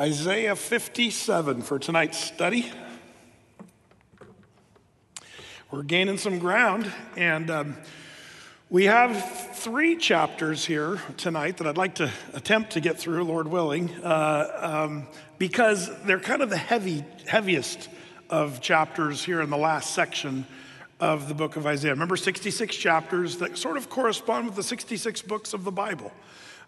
Isaiah 57 for tonight's study. We're gaining some ground, and um, we have three chapters here tonight that I'd like to attempt to get through, Lord willing, uh, um, because they're kind of the heavy, heaviest of chapters here in the last section of the book of Isaiah. Remember, 66 chapters that sort of correspond with the 66 books of the Bible.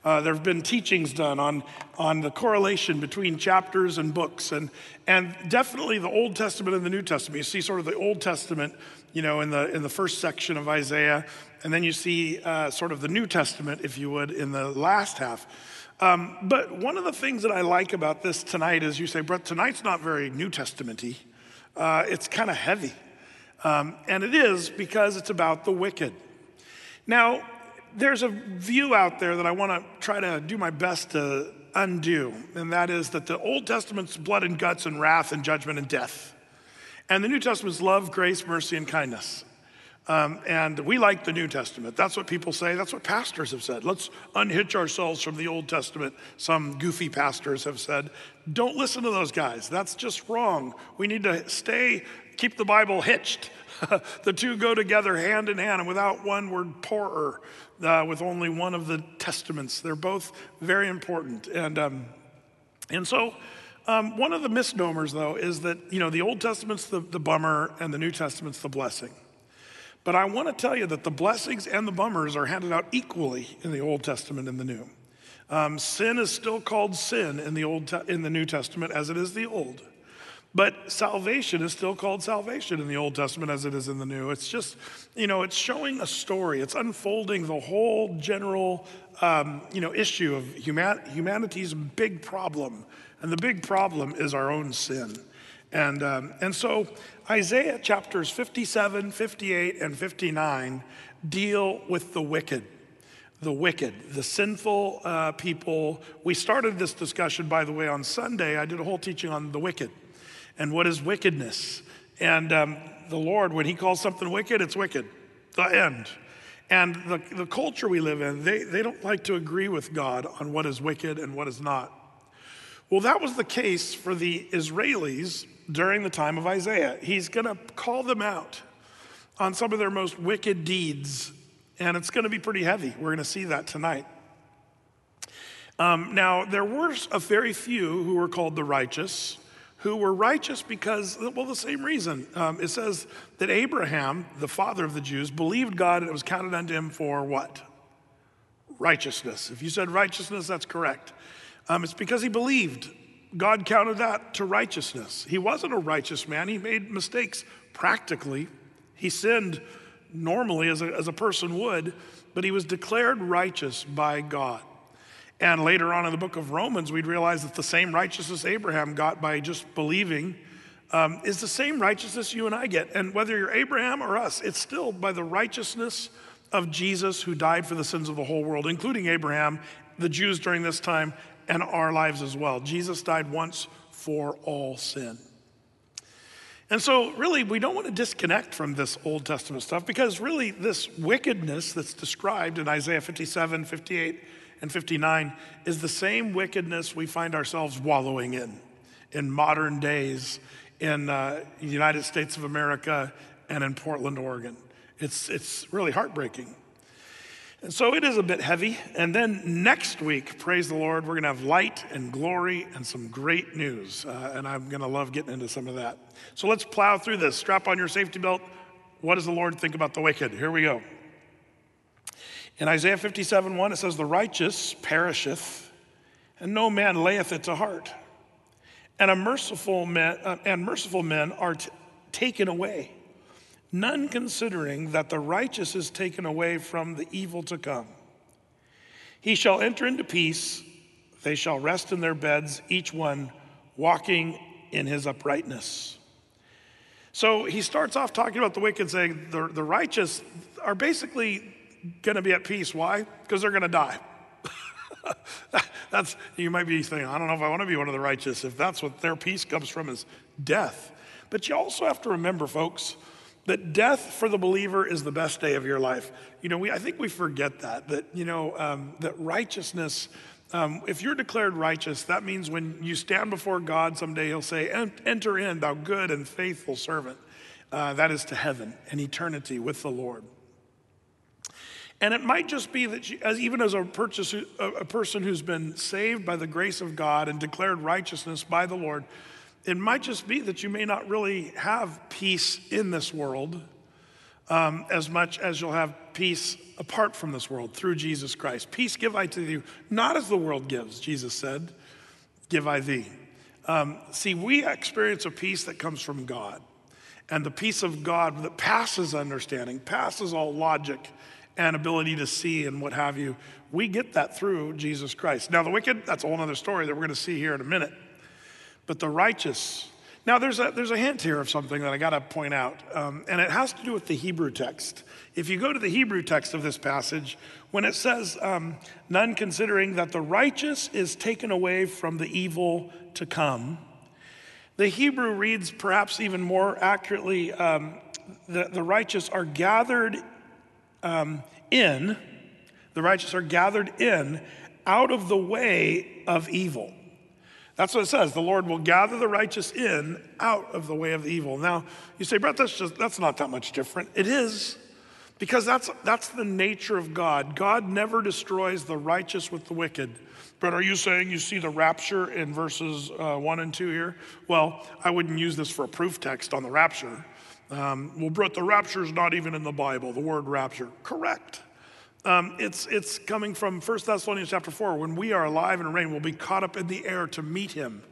Uh, there have been teachings done on, on the correlation between chapters and books, and, and definitely the Old Testament and the New Testament. You see sort of the Old Testament, you know, in the, in the first section of Isaiah, and then you see uh, sort of the New Testament, if you would, in the last half. Um, but one of the things that I like about this tonight is you say, Brett, tonight's not very New Testament-y. Uh, it's kind of heavy. Um, and it is because it's about the wicked. Now, there's a view out there that I want to try to do my best to undo, and that is that the Old Testament's blood and guts and wrath and judgment and death. And the New Testament's love, grace, mercy, and kindness. Um, and we like the New Testament. That's what people say. That's what pastors have said. Let's unhitch ourselves from the Old Testament. Some goofy pastors have said, don't listen to those guys. That's just wrong. We need to stay, keep the Bible hitched. the two go together hand in hand, and without one word poorer, uh, with only one of the testaments. They're both very important. And, um, and so, um, one of the misnomers, though, is that, you know, the Old Testament's the, the bummer and the New Testament's the blessing. But I want to tell you that the blessings and the bummers are handed out equally in the Old Testament and the New. Um, sin is still called sin in the Old Te- in the New Testament as it is the Old. But salvation is still called salvation in the Old Testament as it is in the New. It's just, you know, it's showing a story. It's unfolding the whole general, um, you know, issue of human- humanity's big problem. And the big problem is our own sin. And, um, and so Isaiah chapters 57, 58, and 59 deal with the wicked the wicked, the sinful uh, people. We started this discussion, by the way, on Sunday. I did a whole teaching on the wicked and what is wickedness. And um, the Lord, when He calls something wicked, it's wicked, the end. And the, the culture we live in, they, they don't like to agree with God on what is wicked and what is not. Well, that was the case for the Israelis during the time of Isaiah. He's going to call them out on some of their most wicked deeds, and it's going to be pretty heavy. We're going to see that tonight. Um, now, there were a very few who were called the righteous, who were righteous because, well, the same reason. Um, it says that Abraham, the father of the Jews, believed God and it was counted unto him for what? Righteousness. If you said righteousness, that's correct. Um, it's because he believed. God counted that to righteousness. He wasn't a righteous man, he made mistakes practically. He sinned normally as a, as a person would, but he was declared righteous by God. And later on in the book of Romans, we'd realize that the same righteousness Abraham got by just believing um, is the same righteousness you and I get. And whether you're Abraham or us, it's still by the righteousness of Jesus who died for the sins of the whole world, including Abraham, the Jews during this time, and our lives as well. Jesus died once for all sin. And so, really, we don't want to disconnect from this Old Testament stuff because, really, this wickedness that's described in Isaiah 57, 58, and 59 is the same wickedness we find ourselves wallowing in in modern days in uh, the United States of America and in Portland, Oregon. It's, it's really heartbreaking. And so it is a bit heavy. And then next week, praise the Lord, we're going to have light and glory and some great news. Uh, and I'm going to love getting into some of that. So let's plow through this. Strap on your safety belt. What does the Lord think about the wicked? Here we go. In Isaiah 57 1, it says, The righteous perisheth, and no man layeth it to heart. And, a merciful men, uh, and merciful men are t- taken away, none considering that the righteous is taken away from the evil to come. He shall enter into peace, they shall rest in their beds, each one walking in his uprightness. So he starts off talking about the wicked, saying the, the righteous are basically going to be at peace. Why? Because they're going to die. that's you might be thinking, I don't know if I want to be one of the righteous if that's what their peace comes from is death. But you also have to remember, folks, that death for the believer is the best day of your life. You know, we, I think we forget that, that, you know, um, that righteousness Um, if you're declared righteous, that means when you stand before God someday, He'll say, Enter in, thou good and faithful servant. Uh, that is to heaven and eternity with the Lord. And it might just be that you, as even as a, purchase, a person who's been saved by the grace of God and declared righteousness by the Lord, it might just be that you may not really have peace in this world um, as much as you'll have peace apart from this world through Jesus Christ. Peace give I to you, not as the world gives, Jesus said, give I thee. Um, see, we experience a peace that comes from God. And the peace of God that passes understanding, passes all logic and ability to see and what have you, we get that through Jesus Christ. Now, the wicked, that's a whole other story that we're going to see here in a minute. But the righteous, now, there's a, there's a hint here of something that I got to point out, um, and it has to do with the Hebrew text. If you go to the Hebrew text of this passage, when it says, um, none considering that the righteous is taken away from the evil to come, the Hebrew reads perhaps even more accurately um, the, the righteous are gathered um, in, the righteous are gathered in out of the way of evil. That's what it says. The Lord will gather the righteous in out of the way of evil. Now, you say, Brett, that's just that's not that much different. It is, because that's that's the nature of God. God never destroys the righteous with the wicked. Brett, are you saying you see the rapture in verses uh, one and two here? Well, I wouldn't use this for a proof text on the rapture. Um, well, Brett, the rapture is not even in the Bible. The word rapture, correct. Um, it's, it's coming from 1 Thessalonians chapter 4. When we are alive and reign, we'll be caught up in the air to meet him.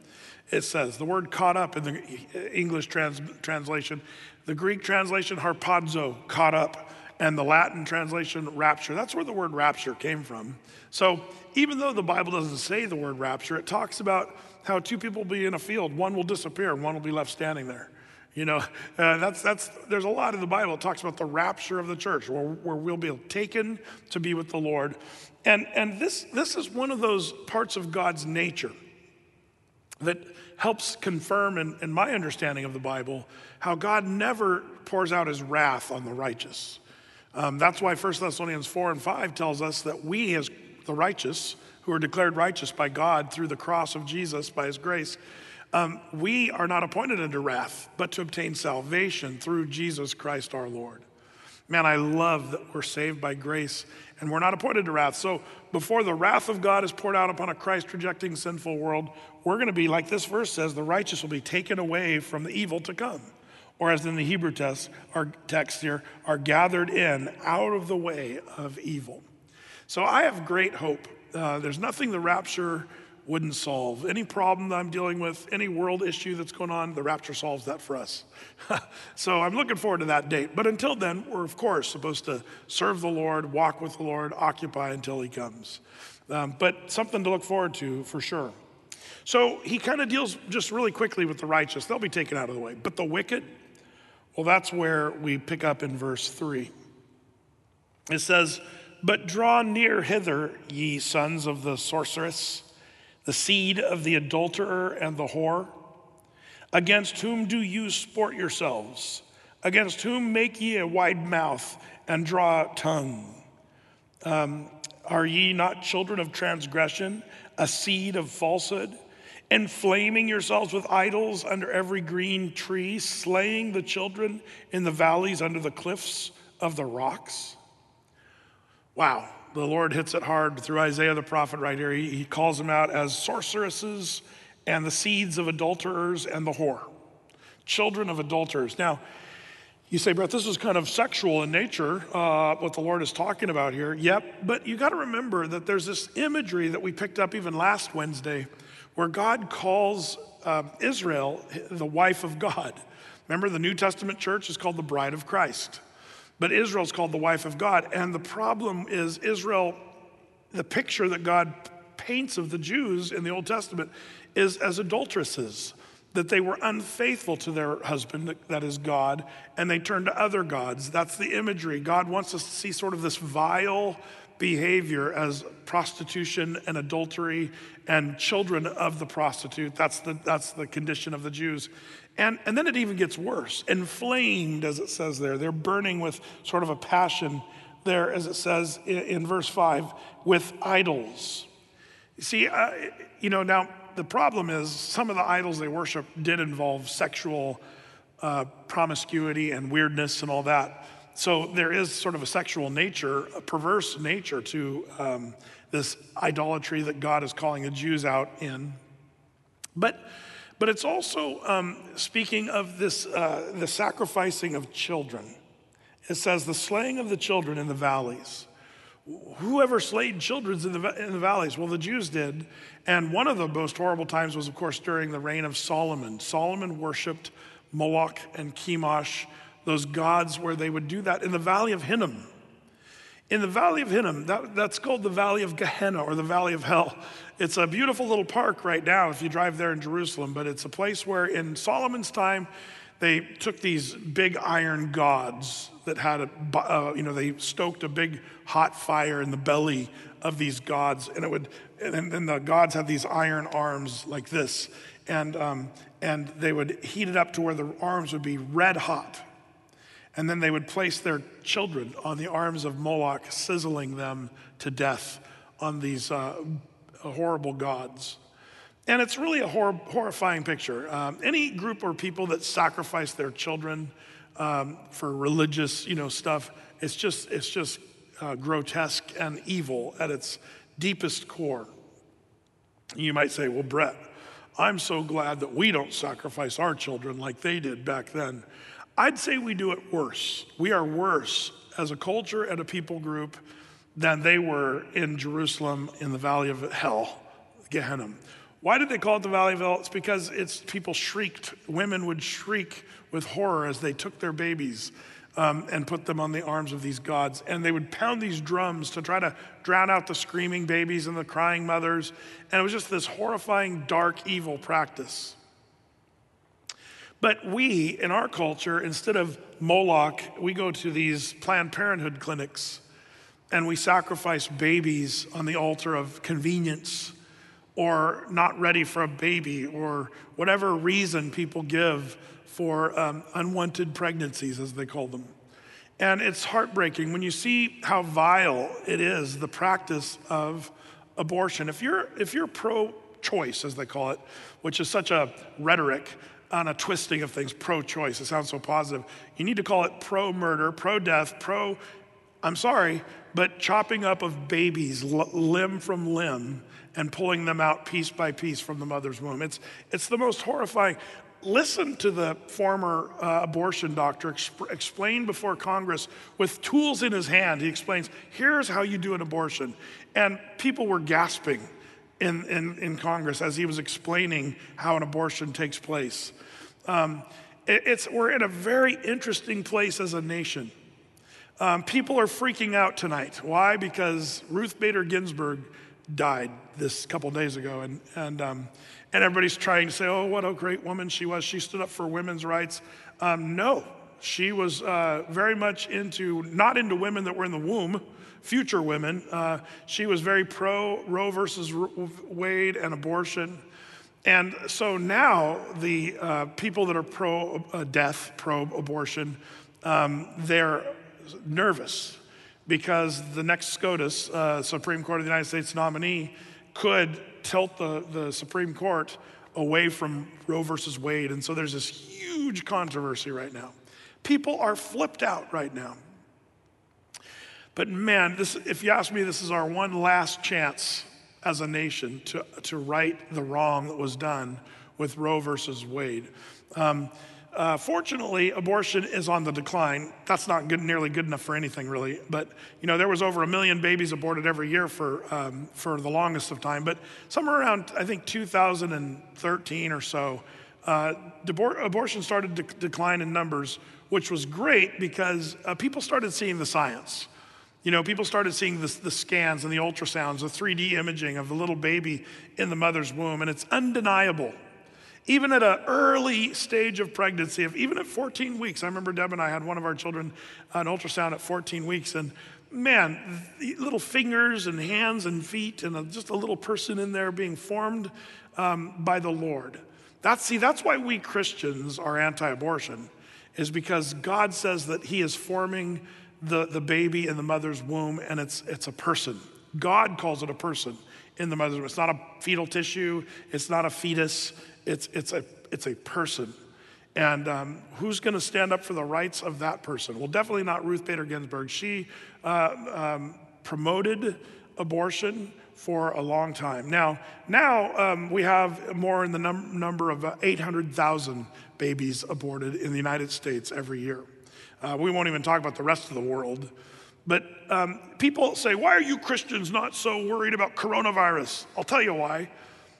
It says the word caught up in the English trans, translation, the Greek translation, harpazo, caught up, and the Latin translation, rapture. That's where the word rapture came from. So even though the Bible doesn't say the word rapture, it talks about how two people will be in a field, one will disappear, and one will be left standing there. You know, uh, that's, that's, there's a lot in the Bible that talks about the rapture of the church, where, where we'll be taken to be with the Lord. And, and this, this is one of those parts of God's nature that helps confirm, in, in my understanding of the Bible, how God never pours out his wrath on the righteous. Um, that's why 1 Thessalonians 4 and 5 tells us that we, as the righteous, who are declared righteous by God through the cross of Jesus by his grace, um, we are not appointed unto wrath, but to obtain salvation through Jesus Christ our Lord. Man, I love that we're saved by grace and we're not appointed to wrath. So before the wrath of God is poured out upon a Christ rejecting sinful world, we're going to be, like this verse says, the righteous will be taken away from the evil to come. Or as in the Hebrew text, our text here, are gathered in out of the way of evil. So I have great hope. Uh, there's nothing the rapture wouldn't solve. Any problem that I'm dealing with, any world issue that's going on, the rapture solves that for us. so I'm looking forward to that date. But until then, we're of course supposed to serve the Lord, walk with the Lord, occupy until He comes. Um, but something to look forward to for sure. So he kind of deals just really quickly with the righteous. They'll be taken out of the way. But the wicked, well, that's where we pick up in verse 3. It says, But draw near hither, ye sons of the sorceress the seed of the adulterer and the whore? Against whom do you sport yourselves? Against whom make ye a wide mouth and draw a tongue? Um, are ye not children of transgression, a seed of falsehood? Inflaming yourselves with idols under every green tree, slaying the children in the valleys under the cliffs of the rocks? Wow the Lord hits it hard through Isaiah the prophet right here. He, he calls them out as sorceresses and the seeds of adulterers and the whore, children of adulterers. Now, you say, Brett, this is kind of sexual in nature, uh, what the Lord is talking about here. Yep, but you got to remember that there's this imagery that we picked up even last Wednesday where God calls uh, Israel the wife of God. Remember, the New Testament church is called the bride of Christ. But Israel's called the wife of God. And the problem is, Israel, the picture that God paints of the Jews in the Old Testament is as adulteresses, that they were unfaithful to their husband, that is God, and they turned to other gods. That's the imagery. God wants us to see sort of this vile behavior as prostitution and adultery and children of the prostitute. That's the, that's the condition of the Jews. And, and then it even gets worse. Inflamed, as it says there. They're burning with sort of a passion there, as it says in, in verse 5, with idols. You See, uh, you know, now the problem is some of the idols they worship did involve sexual uh, promiscuity and weirdness and all that. So there is sort of a sexual nature, a perverse nature to um, this idolatry that God is calling the Jews out in. But, but it's also um, speaking of this, uh, the sacrificing of children. It says, the slaying of the children in the valleys. Whoever slayed children in the, in the valleys? Well, the Jews did. And one of the most horrible times was, of course, during the reign of Solomon. Solomon worshiped Moloch and Chemosh, those gods where they would do that in the valley of Hinnom. In the valley of Hinnom, that, that's called the valley of Gehenna or the valley of hell. It's a beautiful little park right now if you drive there in Jerusalem, but it's a place where in Solomon's time, they took these big iron gods that had a, uh, you know, they stoked a big hot fire in the belly of these gods, and it would, and then the gods had these iron arms like this, and um, and they would heat it up to where the arms would be red hot. And then they would place their children on the arms of Moloch, sizzling them to death on these uh, horrible gods. And it's really a hor- horrifying picture. Um, any group or people that sacrifice their children um, for religious, you know, stuff, it's just, it's just uh, grotesque and evil at its deepest core. You might say, well, Brett, I'm so glad that we don't sacrifice our children like they did back then. I'd say we do it worse. We are worse as a culture and a people group than they were in Jerusalem in the valley of hell, Gehenna. Why did they call it the valley of hell? It's because it's people shrieked. Women would shriek with horror as they took their babies um, and put them on the arms of these gods. And they would pound these drums to try to drown out the screaming babies and the crying mothers. And it was just this horrifying, dark, evil practice. But we, in our culture, instead of Moloch, we go to these Planned Parenthood clinics and we sacrifice babies on the altar of convenience or not ready for a baby or whatever reason people give for um, unwanted pregnancies, as they call them. And it's heartbreaking when you see how vile it is, the practice of abortion. If you're, if you're pro choice, as they call it, which is such a rhetoric on a twisting of things, pro choice, it sounds so positive. You need to call it pro murder, pro death, pro, I'm sorry, but chopping up of babies limb from limb and pulling them out piece by piece from the mother's womb. It's, it's the most horrifying listen to the former uh, abortion doctor exp- explain before Congress with tools in his hand. He explains, here's how you do an abortion. And people were gasping in, in, in Congress as he was explaining how an abortion takes place. Um, it, it's, we're in a very interesting place as a nation. Um, people are freaking out tonight. Why? Because Ruth Bader Ginsburg died this couple days ago. And, and, um, and everybody's trying to say, oh, what a great woman she was. She stood up for women's rights. Um, no, she was uh, very much into, not into women that were in the womb, future women. Uh, she was very pro Roe versus Wade and abortion. And so now the uh, people that are pro uh, death, pro abortion, um, they're nervous because the next SCOTUS, uh, Supreme Court of the United States nominee, could tilt the, the Supreme Court away from Roe versus Wade. And so there's this huge controversy right now. People are flipped out right now. But man, this, if you ask me, this is our one last chance as a nation to, to right the wrong that was done with Roe versus Wade. Um, uh, fortunately, abortion is on the decline. That's not good, nearly good enough for anything, really. But you know, there was over a million babies aborted every year for um, for the longest of time. But somewhere around, I think, 2013 or so, uh, abortion started to decline in numbers, which was great because uh, people started seeing the science. You know, people started seeing the, the scans and the ultrasounds, the 3D imaging of the little baby in the mother's womb, and it's undeniable even at an early stage of pregnancy, if, even at 14 weeks, I remember Deb and I had one of our children an ultrasound at 14 weeks, and man, little fingers and hands and feet, and a, just a little person in there being formed um, by the Lord. That's, see, that's why we Christians are anti abortion, is because God says that He is forming the, the baby in the mother's womb, and it's, it's a person. God calls it a person in the mother's womb. It's not a fetal tissue, it's not a fetus, it's, it's, a, it's a person. And um, who's going to stand up for the rights of that person? Well, definitely not Ruth Bader Ginsburg. She uh, um, promoted abortion for a long time. Now, now um, we have more in the num- number of uh, 800,000 babies aborted in the United States every year. Uh, we won't even talk about the rest of the world. But um, people say, why are you Christians not so worried about coronavirus? I'll tell you why.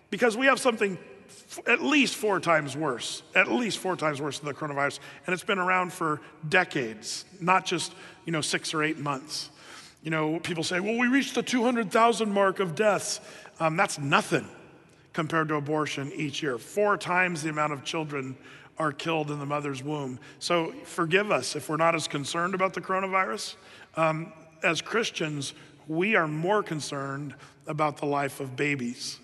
Because we have something at least four times worse, at least four times worse than the coronavirus. And it's been around for decades, not just, you know, six or eight months. You know, people say, well, we reached the 200,000 mark of deaths. Um, that's nothing compared to abortion each year. Four times the amount of children are killed in the mother's womb. So forgive us if we're not as concerned about the coronavirus. Um, as Christians, we are more concerned about the life of babies.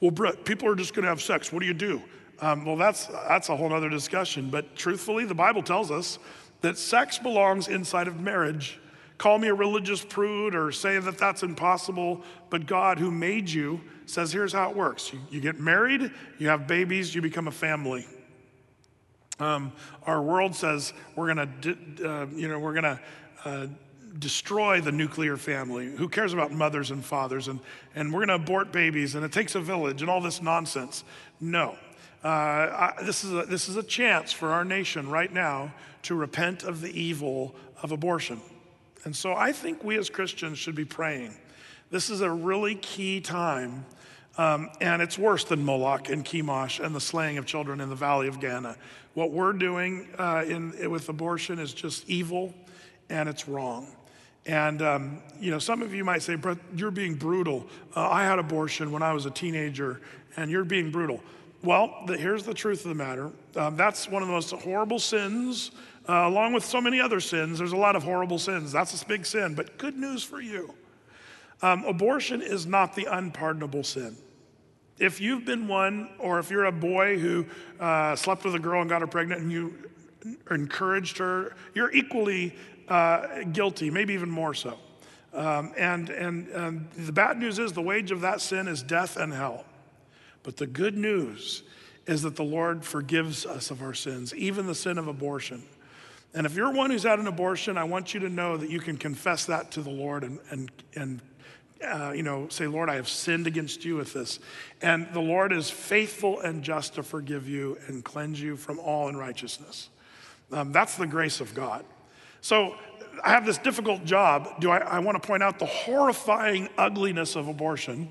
Well, Brett, people are just going to have sex. What do you do? Um, well, that's, that's a whole other discussion. But truthfully, the Bible tells us that sex belongs inside of marriage. Call me a religious prude or say that that's impossible, but God, who made you, says here's how it works you, you get married, you have babies, you become a family. Um, our world says we're going to, uh, you know, we're to uh, destroy the nuclear family. Who cares about mothers and fathers? And, and we're going to abort babies, and it takes a village, and all this nonsense. No. Uh, I, this, is a, this is a chance for our nation right now to repent of the evil of abortion. And so I think we as Christians should be praying. This is a really key time, um, and it's worse than Moloch and Chemosh and the slaying of children in the valley of Gehenna. What we're doing uh, in, with abortion is just evil and it's wrong. And, um, you know, some of you might say, you're being brutal. Uh, I had abortion when I was a teenager, and you're being brutal. Well, the, here's the truth of the matter um, that's one of the most horrible sins, uh, along with so many other sins. There's a lot of horrible sins. That's a big sin. But good news for you um, abortion is not the unpardonable sin. If you've been one, or if you're a boy who uh, slept with a girl and got her pregnant and you encouraged her, you're equally uh, guilty, maybe even more so. Um, and, and, and the bad news is the wage of that sin is death and hell. But the good news is that the Lord forgives us of our sins, even the sin of abortion. And if you're one who's had an abortion, I want you to know that you can confess that to the Lord and, and, and uh, you know, say, Lord, I have sinned against you with this. And the Lord is faithful and just to forgive you and cleanse you from all unrighteousness. Um, that's the grace of God. So I have this difficult job. Do I, I want to point out the horrifying ugliness of abortion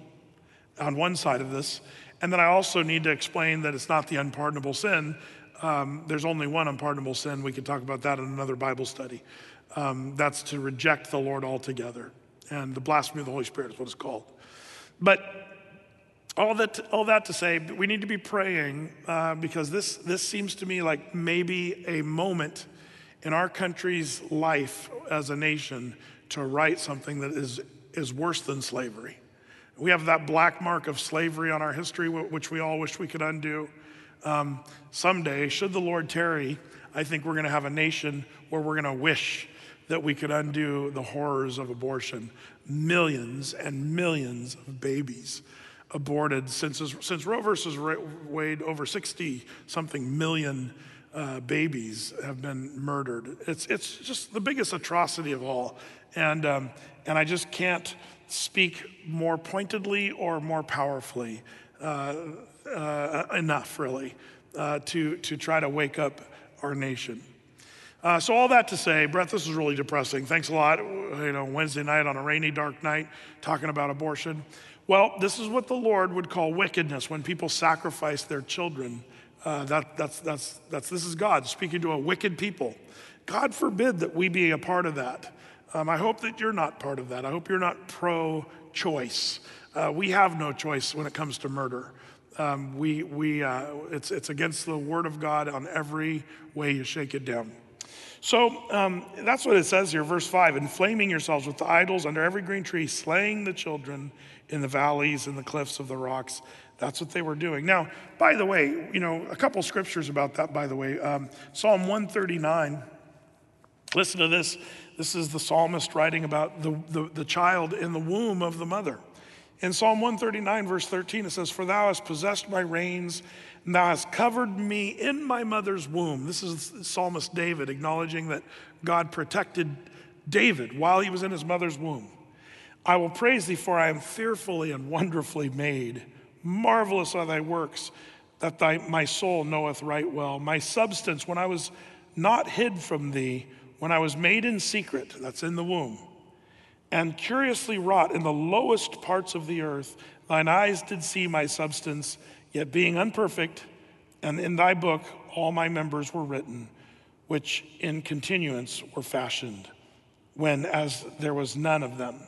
on one side of this, and then I also need to explain that it's not the unpardonable sin. Um, there's only one unpardonable sin. We could talk about that in another Bible study. Um, that's to reject the Lord altogether. And the blasphemy of the Holy Spirit is what it's called. But all that, all that to say, we need to be praying uh, because this, this seems to me like maybe a moment in our country's life as a nation to write something that is, is worse than slavery. We have that black mark of slavery on our history, which we all wish we could undo. Um, someday, should the Lord tarry, I think we're going to have a nation where we're going to wish that we could undo the horrors of abortion. Millions and millions of babies aborted since, since Roe versus Wade, over 60 something million uh, babies have been murdered. It's, it's just the biggest atrocity of all. And, um, and I just can't speak more pointedly or more powerfully uh, uh, enough, really, uh, to, to try to wake up our nation. Uh, so all that to say, Brett, this is really depressing. Thanks a lot. You know, Wednesday night on a rainy, dark night, talking about abortion. Well, this is what the Lord would call wickedness when people sacrifice their children uh, that, that's, that's, that's, this is God speaking to a wicked people. God forbid that we be a part of that. Um, I hope that you're not part of that. I hope you're not pro choice. Uh, we have no choice when it comes to murder. Um, we, we, uh, it's, it's against the word of God on every way you shake it down. So um, that's what it says here, verse 5 inflaming yourselves with the idols under every green tree, slaying the children in the valleys and the cliffs of the rocks. That's what they were doing. Now, by the way, you know, a couple scriptures about that, by the way. Um, Psalm 139, listen to this. This is the psalmist writing about the, the, the child in the womb of the mother. In Psalm 139, verse 13, it says, For thou hast possessed my reins, and thou hast covered me in my mother's womb. This is Psalmist David acknowledging that God protected David while he was in his mother's womb. I will praise thee, for I am fearfully and wonderfully made. Marvelous are thy works, that thy, my soul knoweth right well. My substance, when I was not hid from thee, when I was made in secret, that's in the womb and curiously wrought in the lowest parts of the earth. Thine eyes did see my substance, yet being unperfect, and in thy book all my members were written, which in continuance were fashioned, when as there was none of them.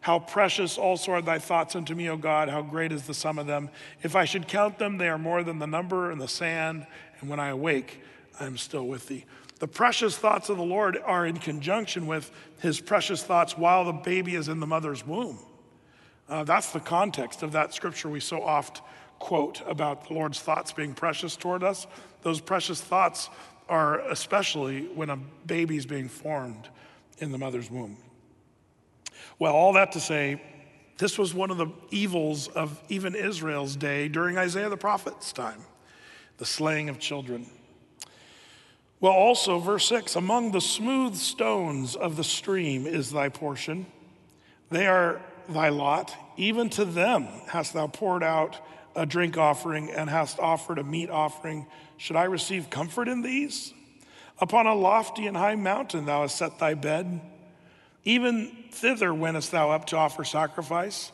How precious also are thy thoughts unto me, O God, how great is the sum of them. If I should count them, they are more than the number and the sand, and when I awake, I am still with thee. The precious thoughts of the Lord are in conjunction with his precious thoughts while the baby is in the mother's womb. Uh, that's the context of that scripture we so oft quote about the Lord's thoughts being precious toward us. Those precious thoughts are especially when a baby is being formed in the mother's womb. Well, all that to say, this was one of the evils of even Israel's day during Isaiah the prophet's time the slaying of children. Well, also, verse 6 Among the smooth stones of the stream is thy portion. They are thy lot. Even to them hast thou poured out a drink offering and hast offered a meat offering. Should I receive comfort in these? Upon a lofty and high mountain thou hast set thy bed. Even thither wentest thou up to offer sacrifice.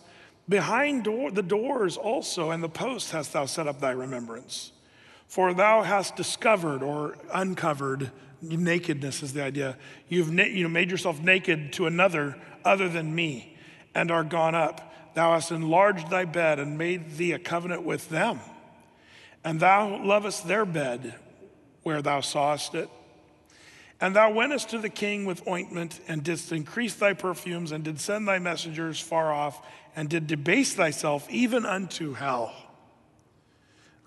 Behind door, the doors also and the posts hast thou set up thy remembrance. For thou hast discovered or uncovered nakedness is the idea. You've you know, made yourself naked to another other than me and are gone up. Thou hast enlarged thy bed and made thee a covenant with them. And thou lovest their bed where thou sawest it. And thou wentest to the king with ointment and didst increase thy perfumes and did send thy messengers far off and did debase thyself even unto hell.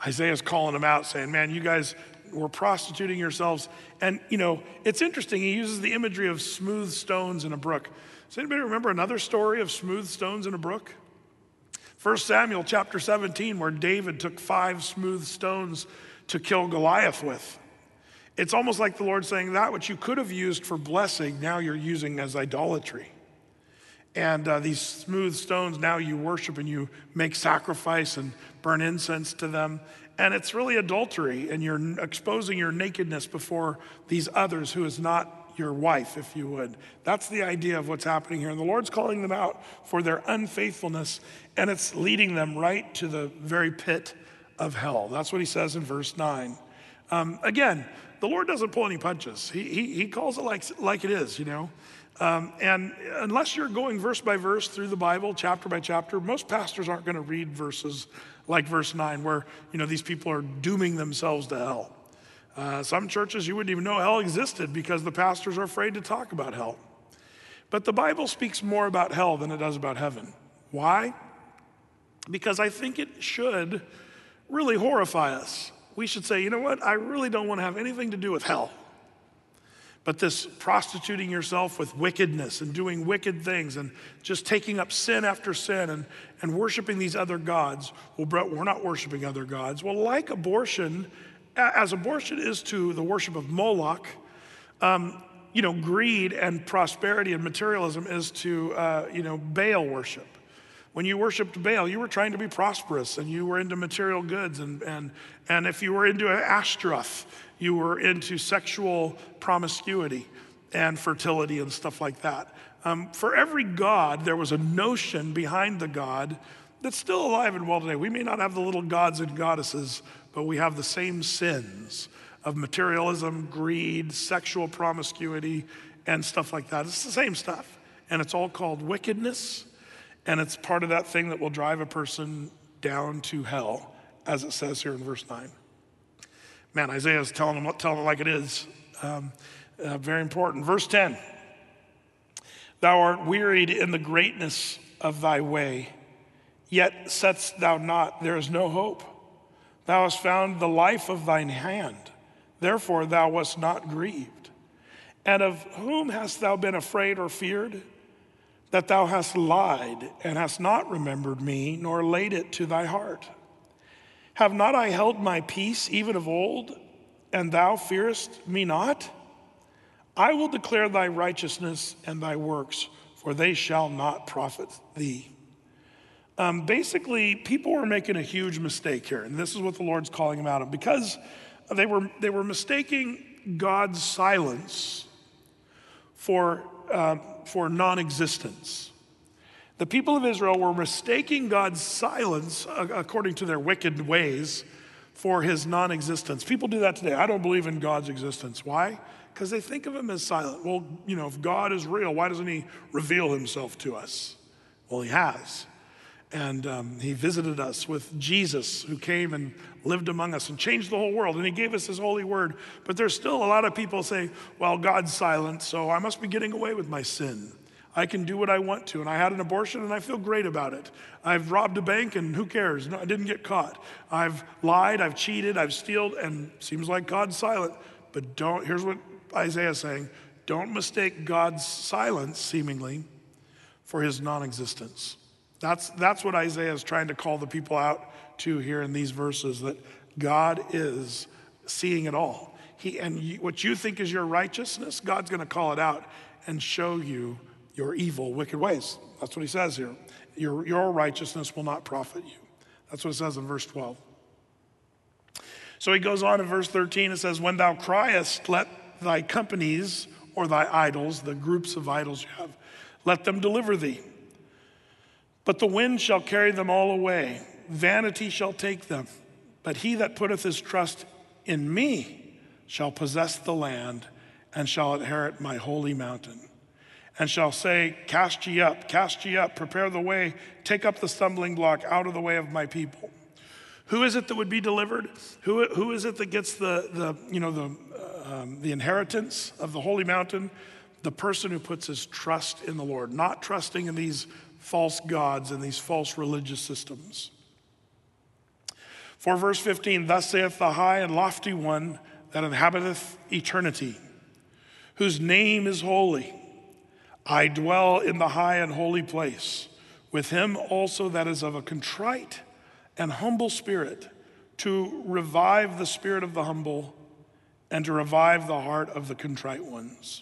Isaiah's calling them out, saying, Man, you guys were prostituting yourselves. And, you know, it's interesting. He uses the imagery of smooth stones in a brook. Does anybody remember another story of smooth stones in a brook? 1 Samuel chapter 17, where David took five smooth stones to kill Goliath with. It's almost like the Lord saying, That which you could have used for blessing, now you're using as idolatry. And uh, these smooth stones, now you worship and you make sacrifice and burn incense to them. And it's really adultery, and you're exposing your nakedness before these others who is not your wife, if you would. That's the idea of what's happening here. And the Lord's calling them out for their unfaithfulness, and it's leading them right to the very pit of hell. That's what he says in verse 9. Um, again, the Lord doesn't pull any punches, he, he, he calls it like, like it is, you know. Um, and unless you're going verse by verse through the Bible, chapter by chapter, most pastors aren't going to read verses like verse 9, where you know these people are dooming themselves to hell. Uh, some churches you wouldn't even know hell existed because the pastors are afraid to talk about hell. But the Bible speaks more about hell than it does about heaven. Why? Because I think it should really horrify us. We should say, you know what? I really don't want to have anything to do with hell. But this prostituting yourself with wickedness and doing wicked things and just taking up sin after sin and, and worshiping these other gods. Well, Brett, we're not worshiping other gods. Well, like abortion, as abortion is to the worship of Moloch, um, you know, greed and prosperity and materialism is to, uh, you know, Baal worship. When you worshiped Baal, you were trying to be prosperous and you were into material goods. And, and, and if you were into Ashtaroth, you were into sexual promiscuity and fertility and stuff like that. Um, for every God, there was a notion behind the God that's still alive and well today. We may not have the little gods and goddesses, but we have the same sins of materialism, greed, sexual promiscuity, and stuff like that. It's the same stuff. And it's all called wickedness. And it's part of that thing that will drive a person down to hell, as it says here in verse 9. Man, Isaiah is telling them, telling them like it is. Um, uh, very important. Verse 10 Thou art wearied in the greatness of thy way, yet setst thou not, there is no hope. Thou hast found the life of thine hand, therefore thou wast not grieved. And of whom hast thou been afraid or feared? That thou hast lied and hast not remembered me, nor laid it to thy heart? Have not I held my peace even of old, and thou fearest me not? I will declare thy righteousness and thy works, for they shall not profit thee. Um, basically, people were making a huge mistake here, and this is what the Lord's calling them out of because they were, they were mistaking God's silence for, uh, for non existence. The people of Israel were mistaking God's silence, uh, according to their wicked ways, for his non existence. People do that today. I don't believe in God's existence. Why? Because they think of him as silent. Well, you know, if God is real, why doesn't he reveal himself to us? Well, he has. And um, he visited us with Jesus, who came and lived among us and changed the whole world. And he gave us his holy word. But there's still a lot of people say, well, God's silent, so I must be getting away with my sin. I can do what I want to. And I had an abortion and I feel great about it. I've robbed a bank and who cares? No, I didn't get caught. I've lied, I've cheated, I've stealed, and seems like God's silent. But don't, here's what Isaiah is saying don't mistake God's silence, seemingly, for his non existence. That's, that's what Isaiah is trying to call the people out to here in these verses that God is seeing it all. He, and you, what you think is your righteousness, God's going to call it out and show you your evil, wicked ways. That's what he says here. Your, your righteousness will not profit you. That's what it says in verse 12. So he goes on in verse 13, it says, When thou criest, let thy companies or thy idols, the groups of idols you have, let them deliver thee. But the wind shall carry them all away, vanity shall take them. But he that putteth his trust in me shall possess the land and shall inherit my holy mountain. And shall say, Cast ye up, cast ye up, prepare the way, take up the stumbling block out of the way of my people. Who is it that would be delivered? Who, who is it that gets the, the, you know, the, um, the inheritance of the holy mountain? The person who puts his trust in the Lord, not trusting in these false gods and these false religious systems. For verse 15, thus saith the high and lofty one that inhabiteth eternity, whose name is holy. I dwell in the high and holy place, with him also that is of a contrite and humble spirit, to revive the spirit of the humble and to revive the heart of the contrite ones.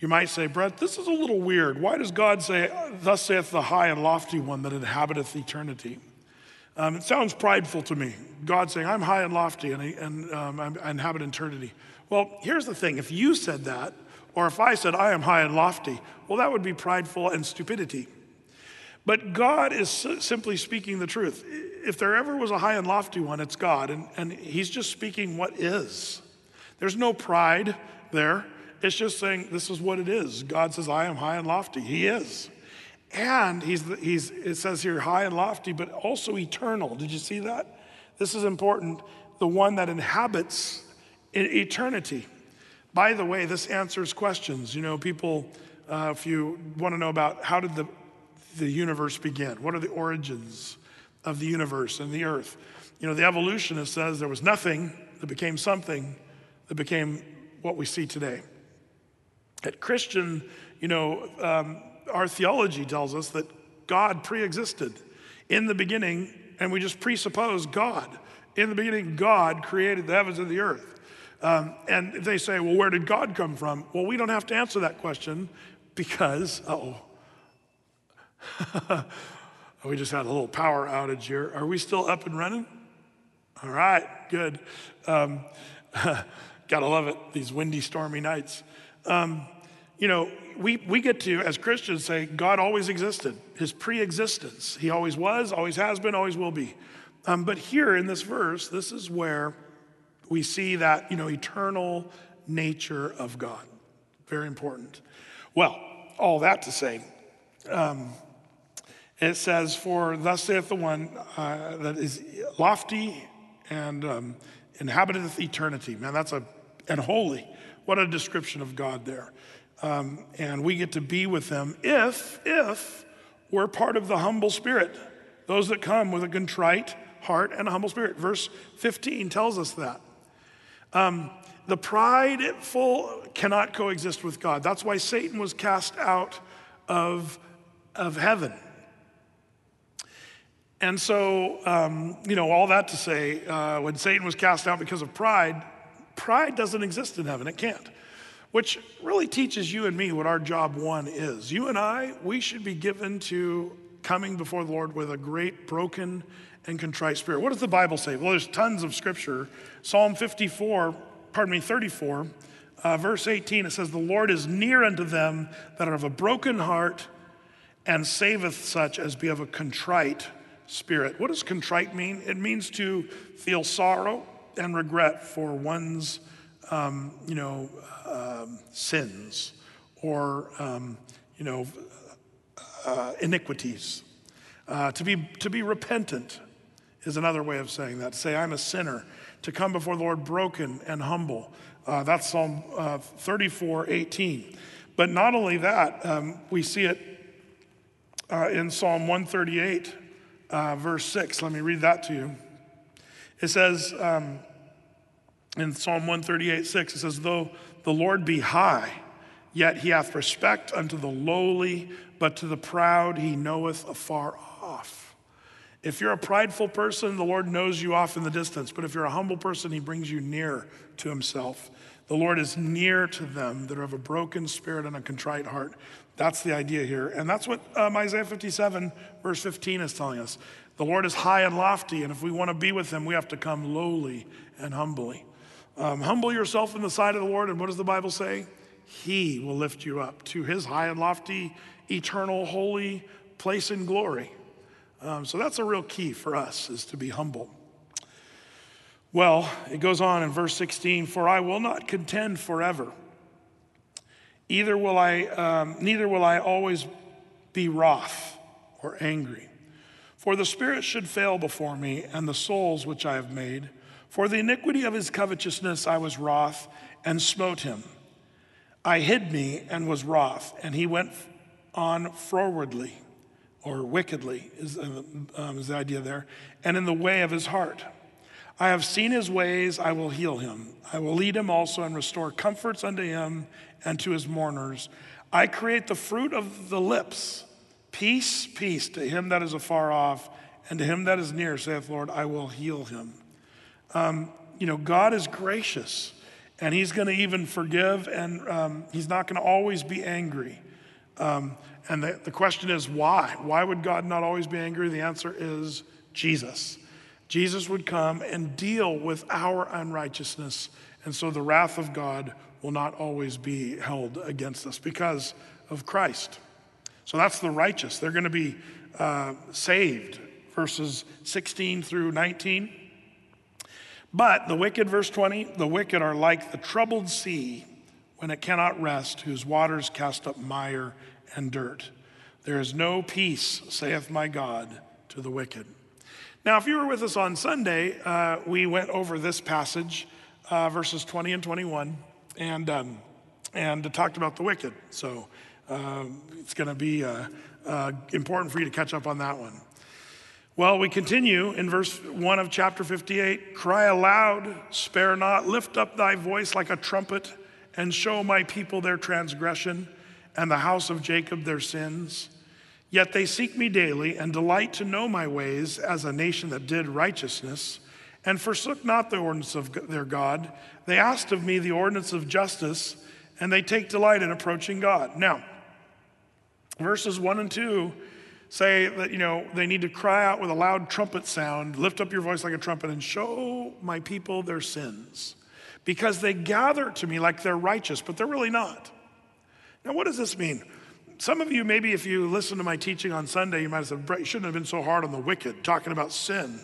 You might say, Brett, this is a little weird. Why does God say, Thus saith the high and lofty one that inhabiteth eternity? Um, it sounds prideful to me. God saying, I'm high and lofty and, and um, I inhabit eternity. Well, here's the thing if you said that, or if I said, I am high and lofty, well, that would be prideful and stupidity. But God is simply speaking the truth. If there ever was a high and lofty one, it's God, and, and He's just speaking what is. There's no pride there. It's just saying this is what it is. God says, I am high and lofty. He is. And he's, he's, it says here high and lofty, but also eternal. Did you see that? This is important. The one that inhabits eternity. By the way, this answers questions. You know, people, uh, if you want to know about how did the, the universe begin, what are the origins of the universe and the earth? You know, the evolutionist says there was nothing that became something that became what we see today. At Christian, you know, um, our theology tells us that God pre existed in the beginning, and we just presuppose God. In the beginning, God created the heavens and the earth. Um, and they say, well, where did God come from? Well, we don't have to answer that question because, oh, we just had a little power outage here. Are we still up and running? All right, good. Um, gotta love it, these windy, stormy nights. Um, you know, we, we get to, as Christians, say God always existed, his pre existence. He always was, always has been, always will be. Um, but here in this verse, this is where we see that, you know, eternal nature of God. Very important. Well, all that to say, um, it says, For thus saith the one uh, that is lofty and um, inhabiteth eternity. Man, that's a, and holy. What a description of God there. Um, and we get to be with them if, if we're part of the humble spirit, those that come with a contrite heart and a humble spirit. Verse 15 tells us that. Um, the prideful cannot coexist with God. That's why Satan was cast out of, of heaven. And so, um, you know, all that to say, uh, when Satan was cast out because of pride, pride doesn't exist in heaven. It can't. Which really teaches you and me what our job one is. You and I, we should be given to coming before the Lord with a great broken and contrite spirit. What does the Bible say? Well, there's tons of scripture. Psalm 54, pardon me, 34, uh, verse 18, it says, The Lord is near unto them that are of a broken heart and saveth such as be of a contrite spirit. What does contrite mean? It means to feel sorrow and regret for one's, um, you know, um, sins or, um, you know, uh, iniquities. Uh, to, be, to be repentant is another way of saying that. Say, I'm a sinner. To come before the Lord broken and humble. Uh, that's Psalm uh, 34 18. But not only that, um, we see it uh, in Psalm 138 uh, verse 6. Let me read that to you. It says um, in Psalm 138 6, it says, Though the Lord be high, yet he hath respect unto the lowly, but to the proud he knoweth afar off. If you're a prideful person, the Lord knows you off in the distance. But if you're a humble person, he brings you near to himself. The Lord is near to them that are of a broken spirit and a contrite heart. That's the idea here. And that's what um, Isaiah 57, verse 15, is telling us. The Lord is high and lofty, and if we want to be with him, we have to come lowly and humbly. Um, humble yourself in the sight of the Lord, and what does the Bible say? He will lift you up to his high and lofty, eternal, holy place in glory. Um, so that's a real key for us, is to be humble. Well, it goes on in verse 16 For I will not contend forever Either will I, um, neither will I always be wroth or angry. For the spirit should fail before me, and the souls which I have made. For the iniquity of his covetousness I was wroth and smote him. I hid me and was wroth, and he went on frowardly or wickedly, is, uh, um, is the idea there, and in the way of his heart. I have seen his ways, I will heal him. I will lead him also and restore comforts unto him and to his mourners. I create the fruit of the lips. Peace, peace to him that is afar off, and to him that is near, saith Lord, I will heal him. Um, you know, God is gracious, and he's going to even forgive, and um, he's not going to always be angry. Um, and the, the question is, why? Why would God not always be angry? The answer is Jesus. Jesus would come and deal with our unrighteousness. And so the wrath of God will not always be held against us because of Christ. So that's the righteous. They're going to be uh, saved, verses 16 through 19. But the wicked, verse 20, the wicked are like the troubled sea when it cannot rest, whose waters cast up mire and dirt. There is no peace, saith my God, to the wicked. Now, if you were with us on Sunday, uh, we went over this passage, uh, verses 20 and 21, and, um, and talked about the wicked. So um, it's going to be uh, uh, important for you to catch up on that one. Well, we continue in verse 1 of chapter 58 Cry aloud, spare not, lift up thy voice like a trumpet, and show my people their transgression, and the house of Jacob their sins. Yet they seek me daily and delight to know my ways as a nation that did righteousness and forsook not the ordinance of their God. They asked of me the ordinance of justice, and they take delight in approaching God. Now, verses 1 and 2 say that, you know, they need to cry out with a loud trumpet sound, lift up your voice like a trumpet, and show my people their sins. Because they gather to me like they're righteous, but they're really not. Now, what does this mean? Some of you, maybe if you listen to my teaching on Sunday, you might have said, you shouldn't have been so hard on the wicked, talking about sin.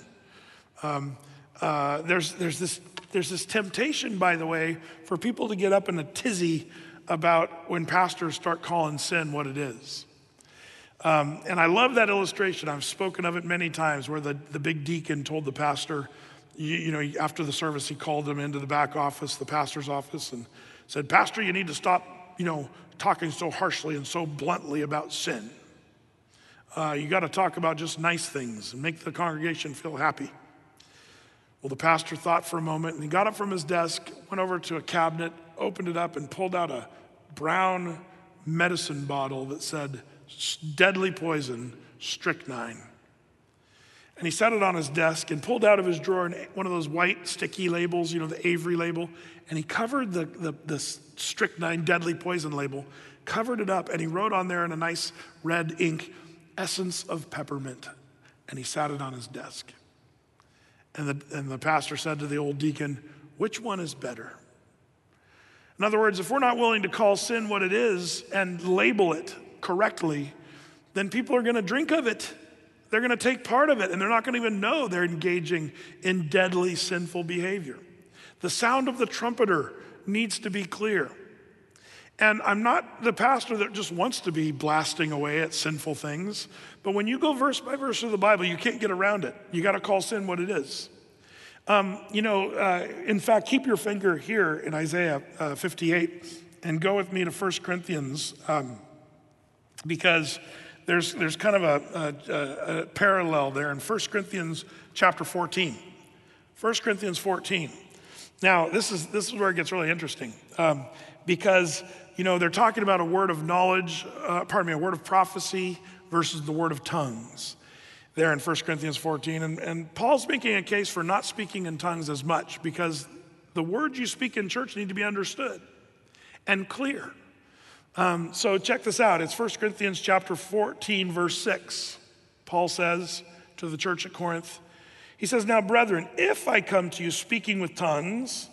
Um, uh, there's, there's, this, there's this temptation, by the way, for people to get up in a tizzy about when pastors start calling sin what it is. Um, and I love that illustration. I've spoken of it many times where the, the big deacon told the pastor, you, you know, after the service, he called him into the back office, the pastor's office, and said, Pastor, you need to stop, you know, talking so harshly and so bluntly about sin. Uh, you got to talk about just nice things and make the congregation feel happy. Well, the pastor thought for a moment and he got up from his desk, went over to a cabinet, opened it up, and pulled out a brown medicine bottle that said, deadly poison, strychnine. And he set it on his desk and pulled out of his drawer one of those white sticky labels, you know, the Avery label, and he covered the, the, the strychnine deadly poison label, covered it up, and he wrote on there in a nice red ink, essence of peppermint. And he sat it on his desk. And the, and the pastor said to the old deacon, Which one is better? In other words, if we're not willing to call sin what it is and label it correctly, then people are going to drink of it. They're going to take part of it, and they're not going to even know they're engaging in deadly sinful behavior. The sound of the trumpeter needs to be clear. And I'm not the pastor that just wants to be blasting away at sinful things, but when you go verse by verse through the Bible, you can't get around it. You got to call sin what it is. Um, you know, uh, in fact, keep your finger here in Isaiah uh, 58 and go with me to 1 Corinthians um, because there's, there's kind of a, a, a parallel there in 1 Corinthians chapter 14. 1 Corinthians 14. Now, this is, this is where it gets really interesting um, because, you know, they're talking about a word of knowledge, uh, pardon me, a word of prophecy versus the word of tongues there in 1 Corinthians 14. And, and Paul's making a case for not speaking in tongues as much because the words you speak in church need to be understood and clear. Um, so check this out. It's 1 Corinthians chapter 14, verse 6. Paul says to the church at Corinth, he says, Now, brethren, if I come to you speaking with tongues,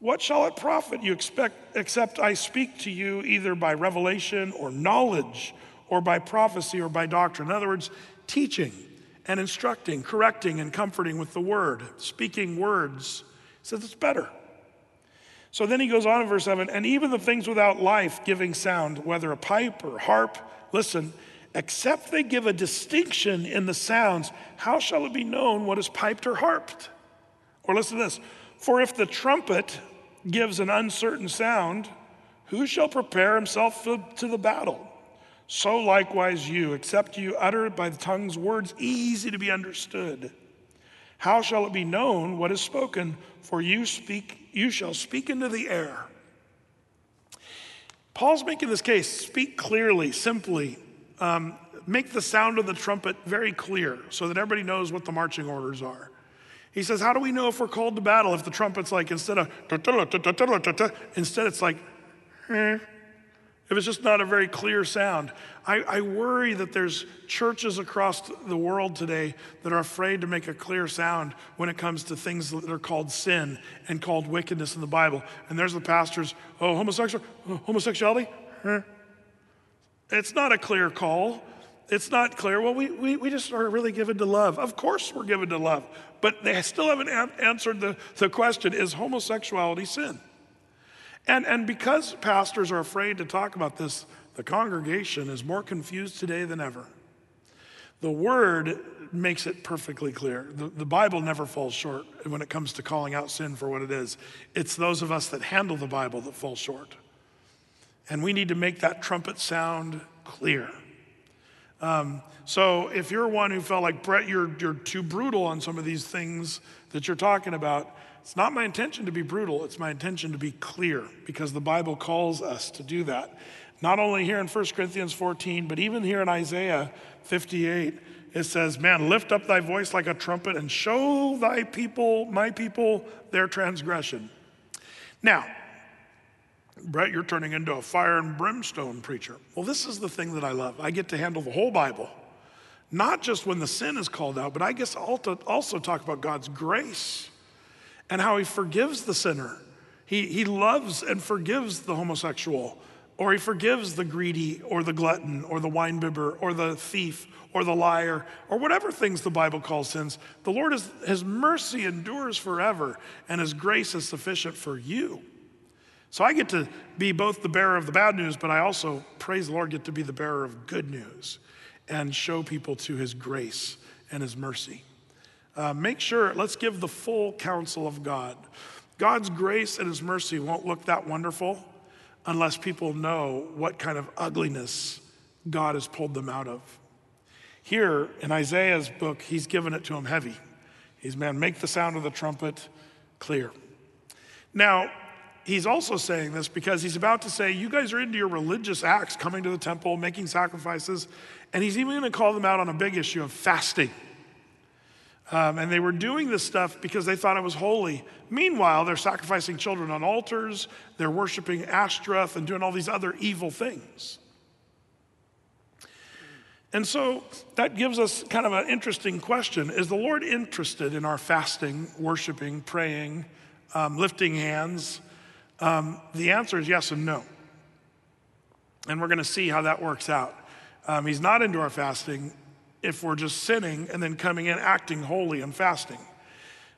what shall it profit you expect, except I speak to you either by revelation or knowledge or by prophecy or by doctrine? In other words, teaching and instructing, correcting and comforting with the word, speaking words. He says it's better. So then he goes on in verse 7 and even the things without life giving sound, whether a pipe or harp, listen, except they give a distinction in the sounds, how shall it be known what is piped or harped? Or listen to this For if the trumpet gives an uncertain sound, who shall prepare himself to the battle? So likewise you, except you utter by the tongue's words easy to be understood. How shall it be known what is spoken? For you speak, you shall speak into the air. Paul's making this case speak clearly, simply. Um, make the sound of the trumpet very clear so that everybody knows what the marching orders are. He says, How do we know if we're called to battle if the trumpet's like instead of instead it's like, eh, if it's just not a very clear sound. I, I, worry that there's churches across the world today that are afraid to make a clear sound when it comes to things that are called sin and called wickedness in the Bible. And there's the pastors, oh, homosexual, oh, homosexuality? Huh? It's not a clear call. It's not clear. Well, we, we, we just are really given to love. Of course, we're given to love. But they still haven't answered the, the question is homosexuality sin? And, and because pastors are afraid to talk about this, the congregation is more confused today than ever. The word makes it perfectly clear. The, the Bible never falls short when it comes to calling out sin for what it is. It's those of us that handle the Bible that fall short. And we need to make that trumpet sound clear. Um, so if you're one who felt like, Brett, you're, you're too brutal on some of these things that you're talking about, it's not my intention to be brutal, it's my intention to be clear because the Bible calls us to do that. Not only here in 1 Corinthians 14, but even here in Isaiah 58, it says, Man, lift up thy voice like a trumpet and show thy people, my people, their transgression. Now, Brett, you're turning into a fire and brimstone preacher. Well, this is the thing that I love. I get to handle the whole Bible, not just when the sin is called out, but I guess also talk about God's grace and how he forgives the sinner. He, he loves and forgives the homosexual, or he forgives the greedy, or the glutton, or the winebibber, or the thief, or the liar, or whatever things the Bible calls sins. The Lord is, his mercy endures forever, and his grace is sufficient for you. So I get to be both the bearer of the bad news, but I also, praise the Lord, get to be the bearer of good news and show people to his grace and his mercy. Uh, make sure, let's give the full counsel of God. God's grace and his mercy won't look that wonderful unless people know what kind of ugliness God has pulled them out of. Here in Isaiah's book, he's given it to him heavy. He's, man, make the sound of the trumpet clear. Now, he's also saying this because he's about to say, You guys are into your religious acts, coming to the temple, making sacrifices. And he's even going to call them out on a big issue of fasting. Um, and they were doing this stuff because they thought it was holy. Meanwhile, they're sacrificing children on altars, they're worshiping Ashtaroth and doing all these other evil things. And so that gives us kind of an interesting question Is the Lord interested in our fasting, worshiping, praying, um, lifting hands? Um, the answer is yes and no. And we're going to see how that works out. Um, he's not into our fasting if we're just sinning and then coming in acting holy and fasting.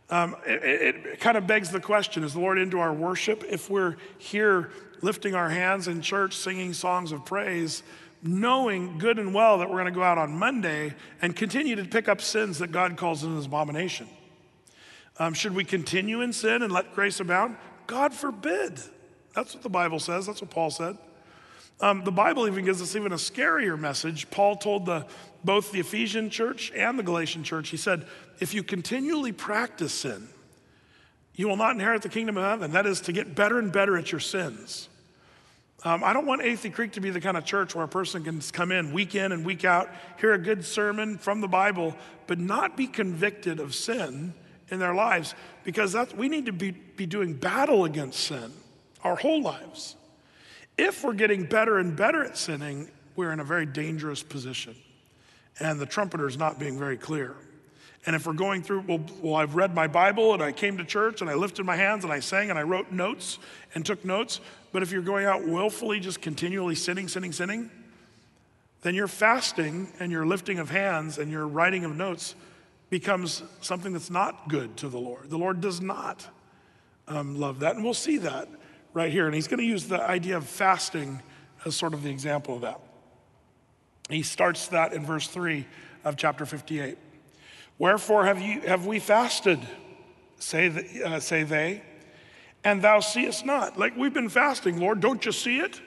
Um, it, it kind of begs the question Is the Lord into our worship? If we're here lifting our hands in church, singing songs of praise, knowing good and well that we're going to go out on Monday and continue to pick up sins that God calls an abomination. Um, should we continue in sin and let grace abound? God forbid. That's what the Bible says. That's what Paul said. Um, the Bible even gives us even a scarier message. Paul told the, both the Ephesian church and the Galatian church, he said, if you continually practice sin, you will not inherit the kingdom of heaven. That is to get better and better at your sins. Um, I don't want Athey Creek to be the kind of church where a person can come in week in and week out, hear a good sermon from the Bible, but not be convicted of sin in their lives because we need to be, be doing battle against sin our whole lives. If we're getting better and better at sinning, we're in a very dangerous position. And the trumpeter is not being very clear. And if we're going through, well, well, I've read my Bible and I came to church and I lifted my hands and I sang and I wrote notes and took notes. But if you're going out willfully, just continually sinning, sinning, sinning, then your fasting and your lifting of hands and your writing of notes becomes something that's not good to the Lord. The Lord does not um, love that. And we'll see that right here. And he's going to use the idea of fasting as sort of the example of that. He starts that in verse 3 of chapter 58. Wherefore have, you, have we fasted, say, the, uh, say they, and thou seest not. Like we've been fasting, Lord, don't you see it?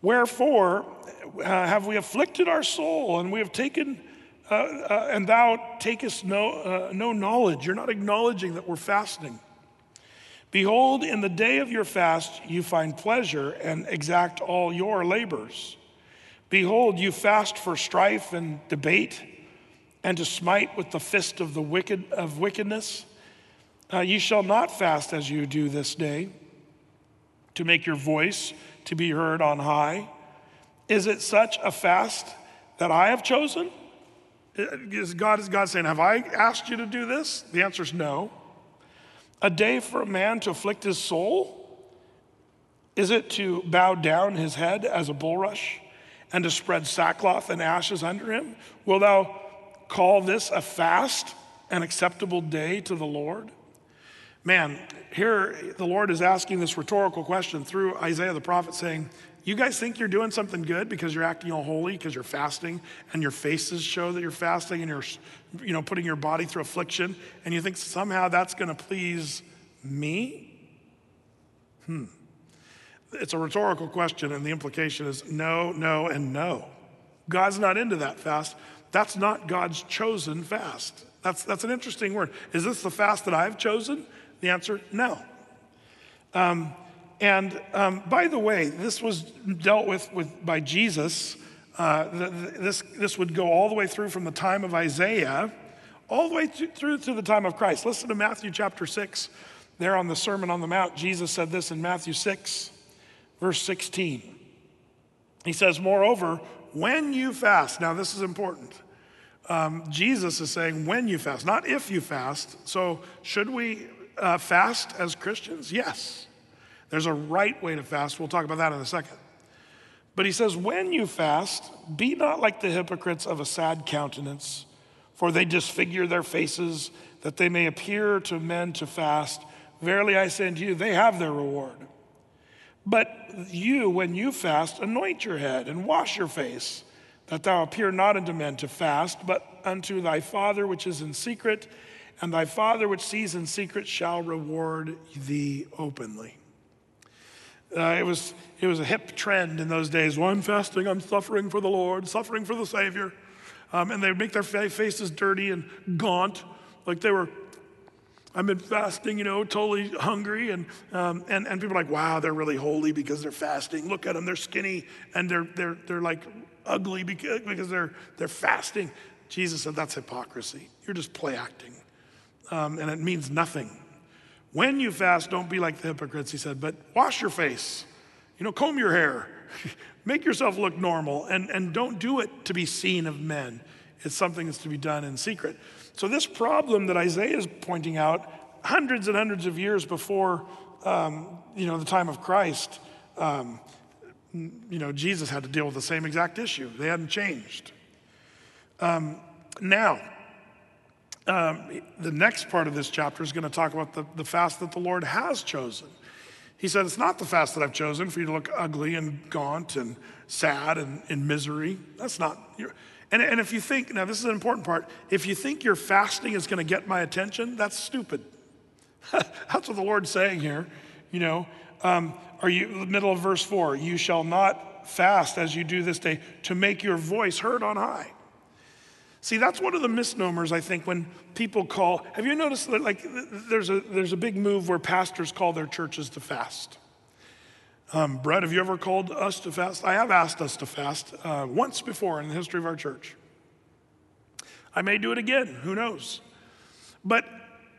Wherefore uh, have we afflicted our soul, and we have taken, uh, uh and thou takest no, uh, no knowledge. You're not acknowledging that we're fasting. Behold, in the day of your fast you find pleasure and exact all your labors. Behold, you fast for strife and debate and to smite with the fist of the wicked of wickedness. Uh, ye shall not fast as you do this day, to make your voice to be heard on high. Is it such a fast that I have chosen? Is God, is God saying, Have I asked you to do this? The answer is no. A day for a man to afflict his soul? Is it to bow down his head as a bulrush and to spread sackcloth and ashes under him? Will thou call this a fast, an acceptable day to the Lord? Man, here the Lord is asking this rhetorical question through Isaiah the prophet saying, You guys think you're doing something good because you're acting all holy, because you're fasting, and your faces show that you're fasting and you're you know, putting your body through affliction, and you think somehow that's going to please me? Hmm. It's a rhetorical question, and the implication is no, no, and no. God's not into that fast. That's not God's chosen fast. That's, that's an interesting word. Is this the fast that I've chosen? The answer, no. Um, and um, by the way, this was dealt with, with by Jesus. Uh, this, this would go all the way through from the time of Isaiah, all the way to, through to the time of Christ. Listen to Matthew chapter 6. There on the Sermon on the Mount, Jesus said this in Matthew 6, verse 16. He says, Moreover, when you fast, now this is important. Um, Jesus is saying when you fast, not if you fast. So, should we uh, fast as Christians? Yes. There's a right way to fast. We'll talk about that in a second. But he says, when you fast, be not like the hypocrites of a sad countenance, for they disfigure their faces that they may appear to men to fast. Verily I say unto you, they have their reward. But you, when you fast, anoint your head and wash your face that thou appear not unto men to fast, but unto thy Father which is in secret, and thy Father which sees in secret shall reward thee openly. Uh, it, was, it was a hip trend in those days. Well, I'm fasting, I'm suffering for the Lord, suffering for the Savior. Um, and they would make their faces dirty and gaunt, like they were I've been fasting, you know, totally hungry. And, um, and, and people are like, wow, they're really holy because they're fasting. Look at them, they're skinny and they're, they're, they're like ugly because, because they're, they're fasting. Jesus said, that's hypocrisy. You're just play acting. Um, and it means nothing. When you fast, don't be like the hypocrites, he said, but wash your face, you know, comb your hair, make yourself look normal, and, and don't do it to be seen of men. It's something that's to be done in secret. So, this problem that Isaiah is pointing out, hundreds and hundreds of years before um, you know, the time of Christ, um, you know, Jesus had to deal with the same exact issue. They hadn't changed. Um, now, um, the next part of this chapter is going to talk about the, the fast that the Lord has chosen. He said, It's not the fast that I've chosen for you to look ugly and gaunt and sad and in misery. That's not. And, and if you think, now this is an important part, if you think your fasting is going to get my attention, that's stupid. that's what the Lord's saying here. You know, um, are you, middle of verse four, you shall not fast as you do this day to make your voice heard on high. See, that's one of the misnomers, I think, when people call. Have you noticed that, like, there's a, there's a big move where pastors call their churches to fast? Um, Brett, have you ever called us to fast? I have asked us to fast uh, once before in the history of our church. I may do it again, who knows? But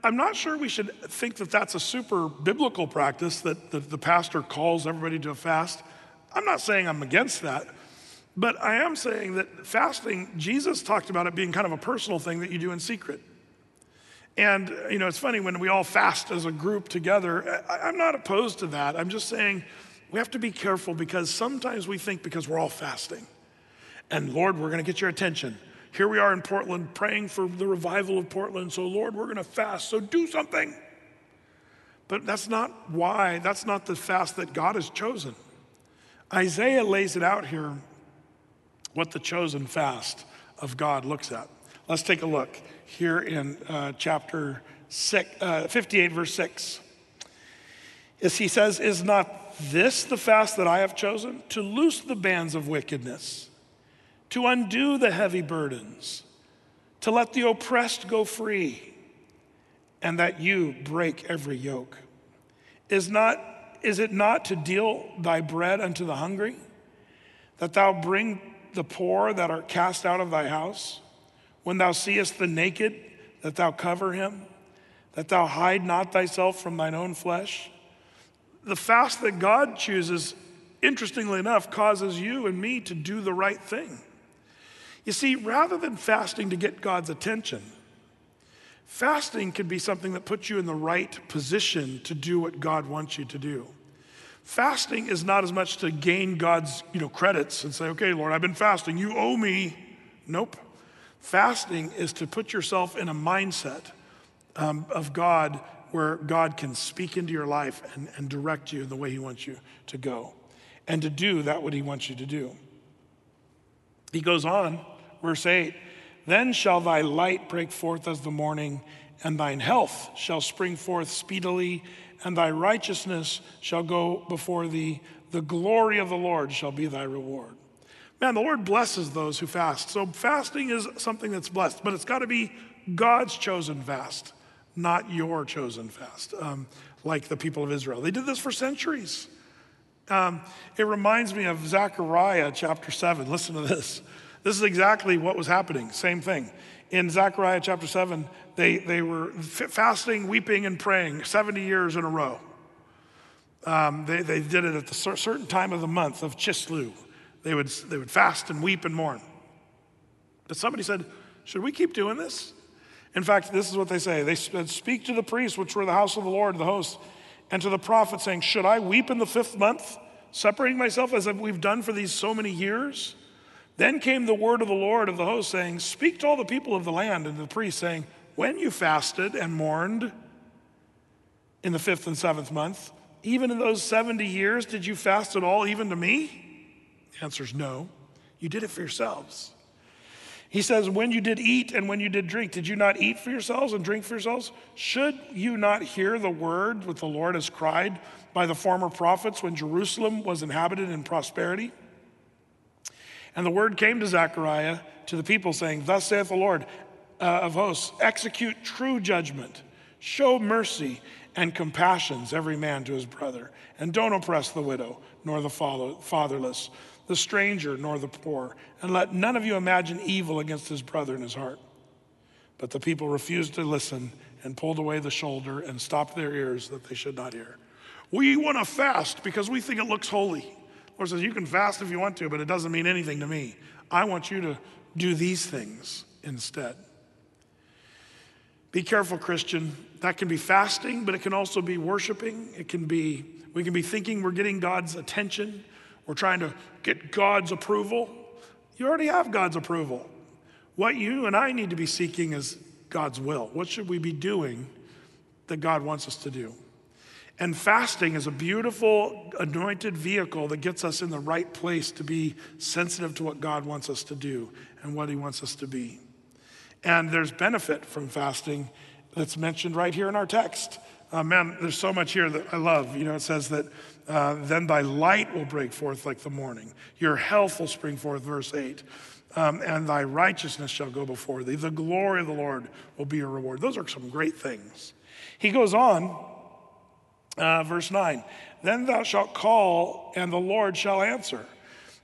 I'm not sure we should think that that's a super biblical practice that, that the pastor calls everybody to a fast. I'm not saying I'm against that. But I am saying that fasting, Jesus talked about it being kind of a personal thing that you do in secret. And, you know, it's funny when we all fast as a group together, I, am not opposed to that. I'm just saying we have to be careful because sometimes we think because we're all fasting, and Lord, we're going to get your attention. Here we are in Portland praying for the revival of Portland. So, Lord, we're going to fast. So, do something. But that's not why, that's not the fast that God has chosen. Isaiah lays it out here what the chosen fast of God looks at. Let's take a look here in uh, chapter six, uh, 58, verse 6. As he says, Is not this the fast that I have chosen? To loose the bands of wickedness, to undo the heavy burdens, to let the oppressed go free, and that you break every yoke. Is, not, is it not to deal thy bread unto the hungry, that thou bring the poor that are cast out of thy house? When thou seest the naked, that thou cover him, that thou hide not thyself from thine own flesh? The fast that God chooses, interestingly enough, causes you and me to do the right thing. You see, rather than fasting to get God's attention, fasting can be something that puts you in the right position to do what God wants you to do. Fasting is not as much to gain God's you know, credits and say, okay, Lord, I've been fasting, you owe me. Nope. Fasting is to put yourself in a mindset um, of God where God can speak into your life and, and direct you in the way He wants you to go and to do that what He wants you to do. He goes on, verse 8 Then shall thy light break forth as the morning, and thine health shall spring forth speedily and thy righteousness shall go before thee. The glory of the Lord shall be thy reward. Man, the Lord blesses those who fast. So fasting is something that's blessed, but it's got to be God's chosen fast, not your chosen fast, um, like the people of Israel. They did this for centuries. Um, it reminds me of Zechariah chapter 7. Listen to this. This is exactly what was happening. Same thing. In Zechariah chapter 7, they, they were fasting, weeping, and praying 70 years in a row. Um, they, they did it at the certain time of the month of Chisleu. They would, they would fast and weep and mourn. But somebody said, Should we keep doing this? In fact, this is what they say. They said, Speak to the priests, which were the house of the Lord, the host, and to the prophet, saying, Should I weep in the fifth month, separating myself as we've done for these so many years? Then came the word of the Lord of the host, saying, Speak to all the people of the land, and to the priests, saying, when you fasted and mourned in the fifth and seventh month, even in those 70 years, did you fast at all, even to me? The answer is no. You did it for yourselves. He says, When you did eat and when you did drink, did you not eat for yourselves and drink for yourselves? Should you not hear the word which the Lord has cried by the former prophets when Jerusalem was inhabited in prosperity? And the word came to Zechariah to the people, saying, Thus saith the Lord, uh, of hosts, execute true judgment, Show mercy and compassions every man to his brother, and don't oppress the widow, nor the fatherless, the stranger, nor the poor, and let none of you imagine evil against his brother in his heart. But the people refused to listen and pulled away the shoulder and stopped their ears that they should not hear. We want to fast because we think it looks holy. Lord says, You can fast if you want to, but it doesn't mean anything to me. I want you to do these things instead. Be careful, Christian. That can be fasting, but it can also be worshiping. It can be, we can be thinking we're getting God's attention. We're trying to get God's approval. You already have God's approval. What you and I need to be seeking is God's will. What should we be doing that God wants us to do? And fasting is a beautiful anointed vehicle that gets us in the right place to be sensitive to what God wants us to do and what He wants us to be. And there's benefit from fasting that's mentioned right here in our text. Uh, man, there's so much here that I love. You know, it says that uh, then thy light will break forth like the morning, your health will spring forth, verse 8 um, and thy righteousness shall go before thee. The glory of the Lord will be your reward. Those are some great things. He goes on, uh, verse 9, then thou shalt call, and the Lord shall answer.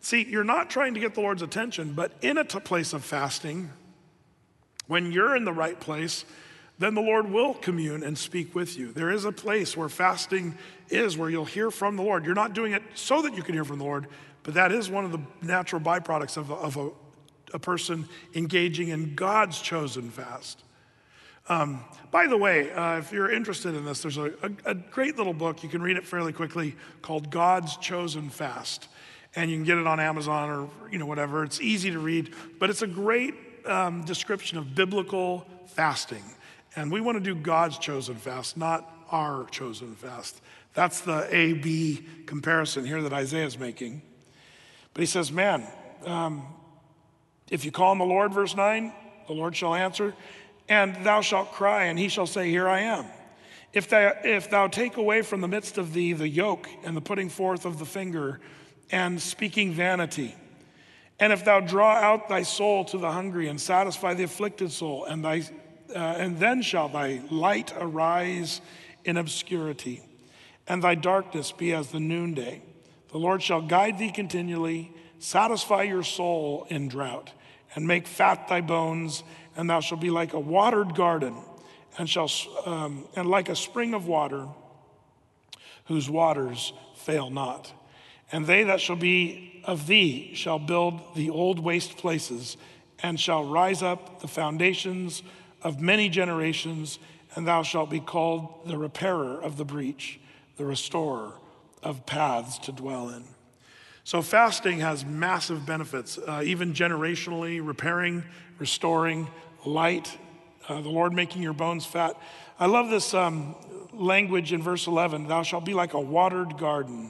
See, you're not trying to get the Lord's attention, but in a t- place of fasting, when you're in the right place, then the Lord will commune and speak with you. There is a place where fasting is, where you'll hear from the Lord. You're not doing it so that you can hear from the Lord, but that is one of the natural byproducts of, of a a person engaging in God's chosen fast. Um, by the way, uh, if you're interested in this, there's a, a, a, great little book. You can read it fairly quickly called God's Chosen Fast. And you can get it on Amazon or you know whatever. It's easy to read, but it's a great um, description of biblical fasting. And we want to do God's chosen fast, not our chosen fast. That's the A B comparison here that Isaiah is making. But he says, man, um, if you call on the Lord, verse 9, the Lord shall answer, and thou shalt cry, and he shall say, Here I am. If thou, if thou take away from the midst of thee the yoke and the putting forth of the finger and speaking vanity, and if thou draw out thy soul to the hungry and satisfy the afflicted soul, and, thy, uh, and then shall thy light arise in obscurity, and thy darkness be as the noonday. The Lord shall guide thee continually, satisfy your soul in drought and make fat thy bones, and thou shalt be like a watered garden, and shall um, and like a spring of water, whose waters fail not. And they that shall be of thee shall build the old waste places, and shall rise up the foundations of many generations, and thou shalt be called the repairer of the breach, the restorer of paths to dwell in. So, fasting has massive benefits, uh, even generationally, repairing, restoring, light, uh, the Lord making your bones fat. I love this um, language in verse 11 Thou shalt be like a watered garden.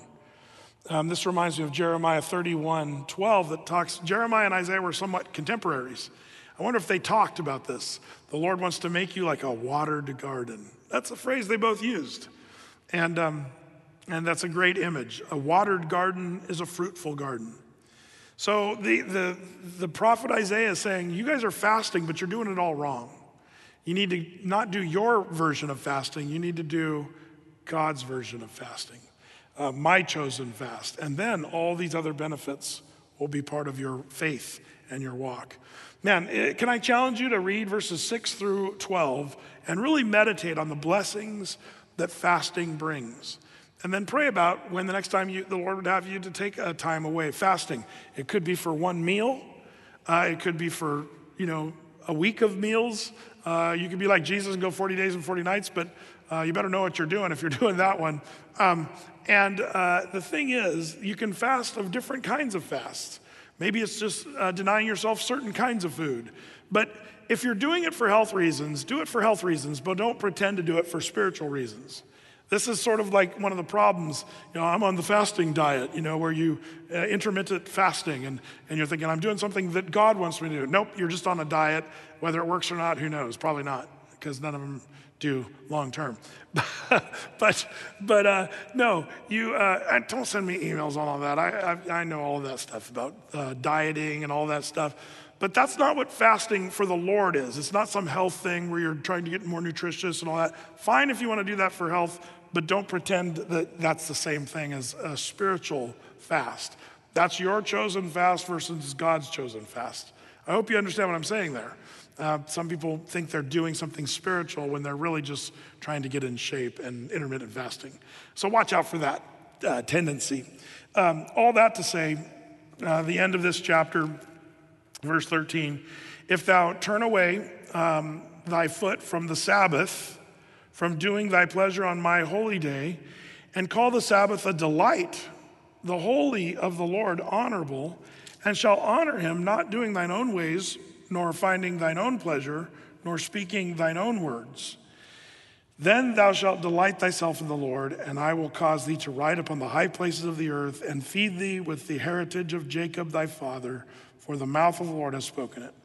Um, this reminds me of Jeremiah 31 12, that talks, Jeremiah and Isaiah were somewhat contemporaries. I wonder if they talked about this. The Lord wants to make you like a watered garden. That's a phrase they both used. And um, and that's a great image. A watered garden is a fruitful garden. So the, the, the prophet Isaiah is saying, You guys are fasting, but you're doing it all wrong. You need to not do your version of fasting, you need to do God's version of fasting, uh, my chosen fast. And then all these other benefits will be part of your faith and your walk. Man, eh, can I challenge you to read verses 6 through 12 and really meditate on the blessings that fasting brings? And then pray about when the next time you, the Lord would have you to take a time away, fasting. It could be for one meal, uh, it could be for, you know, a week of meals. Uh, you could be like Jesus and go 40 days and 40 nights, but uh, you better know what you're doing if you're doing that one. Um, and uh, the thing is, you can fast of different kinds of fasts. Maybe it's just uh, denying yourself certain kinds of food. But if you're doing it for health reasons, do it for health reasons, but don't pretend to do it for spiritual reasons. This is sort of like one of the problems. You know, I'm on the fasting diet, you know, where you uh, intermittent fasting and, and you're thinking, I'm doing something that God wants me to do. Nope, you're just on a diet. Whether it works or not, who knows? Probably not, because none of them do long term. but but uh, no, you uh, don't send me emails on all that. I, I, I know all of that stuff about uh, dieting and all that stuff. But that's not what fasting for the Lord is. It's not some health thing where you're trying to get more nutritious and all that. Fine if you want to do that for health, but don't pretend that that's the same thing as a spiritual fast. That's your chosen fast versus God's chosen fast. I hope you understand what I'm saying there. Uh, some people think they're doing something spiritual when they're really just trying to get in shape and intermittent fasting. So watch out for that uh, tendency. Um, all that to say, uh, the end of this chapter, verse 13 if thou turn away um, thy foot from the Sabbath, from doing thy pleasure on my holy day, and call the Sabbath a delight, the holy of the Lord honorable, and shall honor him, not doing thine own ways, nor finding thine own pleasure, nor speaking thine own words. Then thou shalt delight thyself in the Lord, and I will cause thee to ride upon the high places of the earth, and feed thee with the heritage of Jacob thy father, for the mouth of the Lord has spoken it.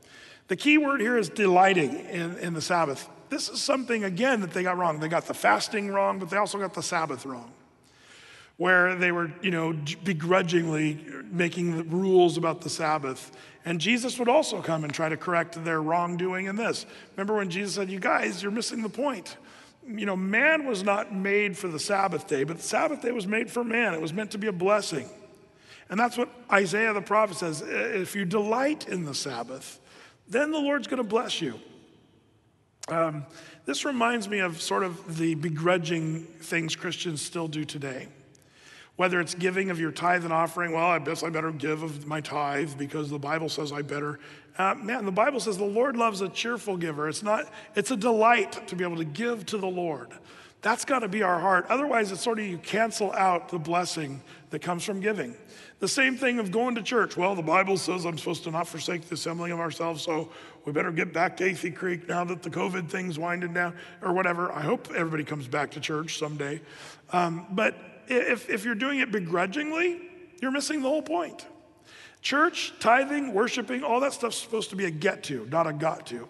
The key word here is delighting in, in the Sabbath. This is something, again, that they got wrong. They got the fasting wrong, but they also got the Sabbath wrong where they were, you know, begrudgingly making the rules about the Sabbath. And Jesus would also come and try to correct their wrongdoing in this. Remember when Jesus said, You guys, you're missing the point. You know, man was not made for the Sabbath day, but the Sabbath day was made for man. It was meant to be a blessing. And that's what Isaiah the prophet says if you delight in the Sabbath, then the Lord's going to bless you. Um, this reminds me of sort of the begrudging things Christians still do today. Whether it's giving of your tithe and offering, well, I guess I better give of my tithe because the Bible says I better. Uh, man, the Bible says the Lord loves a cheerful giver. It's not, it's a delight to be able to give to the Lord. That's got to be our heart. Otherwise, it's sort of you cancel out the blessing that comes from giving. The same thing of going to church. Well, the Bible says I'm supposed to not forsake the assembling of ourselves, so we better get back to Athey Creek now that the COVID thing's winding down, or whatever. I hope everybody comes back to church someday. Um, but if, if you're doing it begrudgingly, you're missing the whole point. Church, tithing, worshiping, all that stuff's supposed to be a get to, not a got to.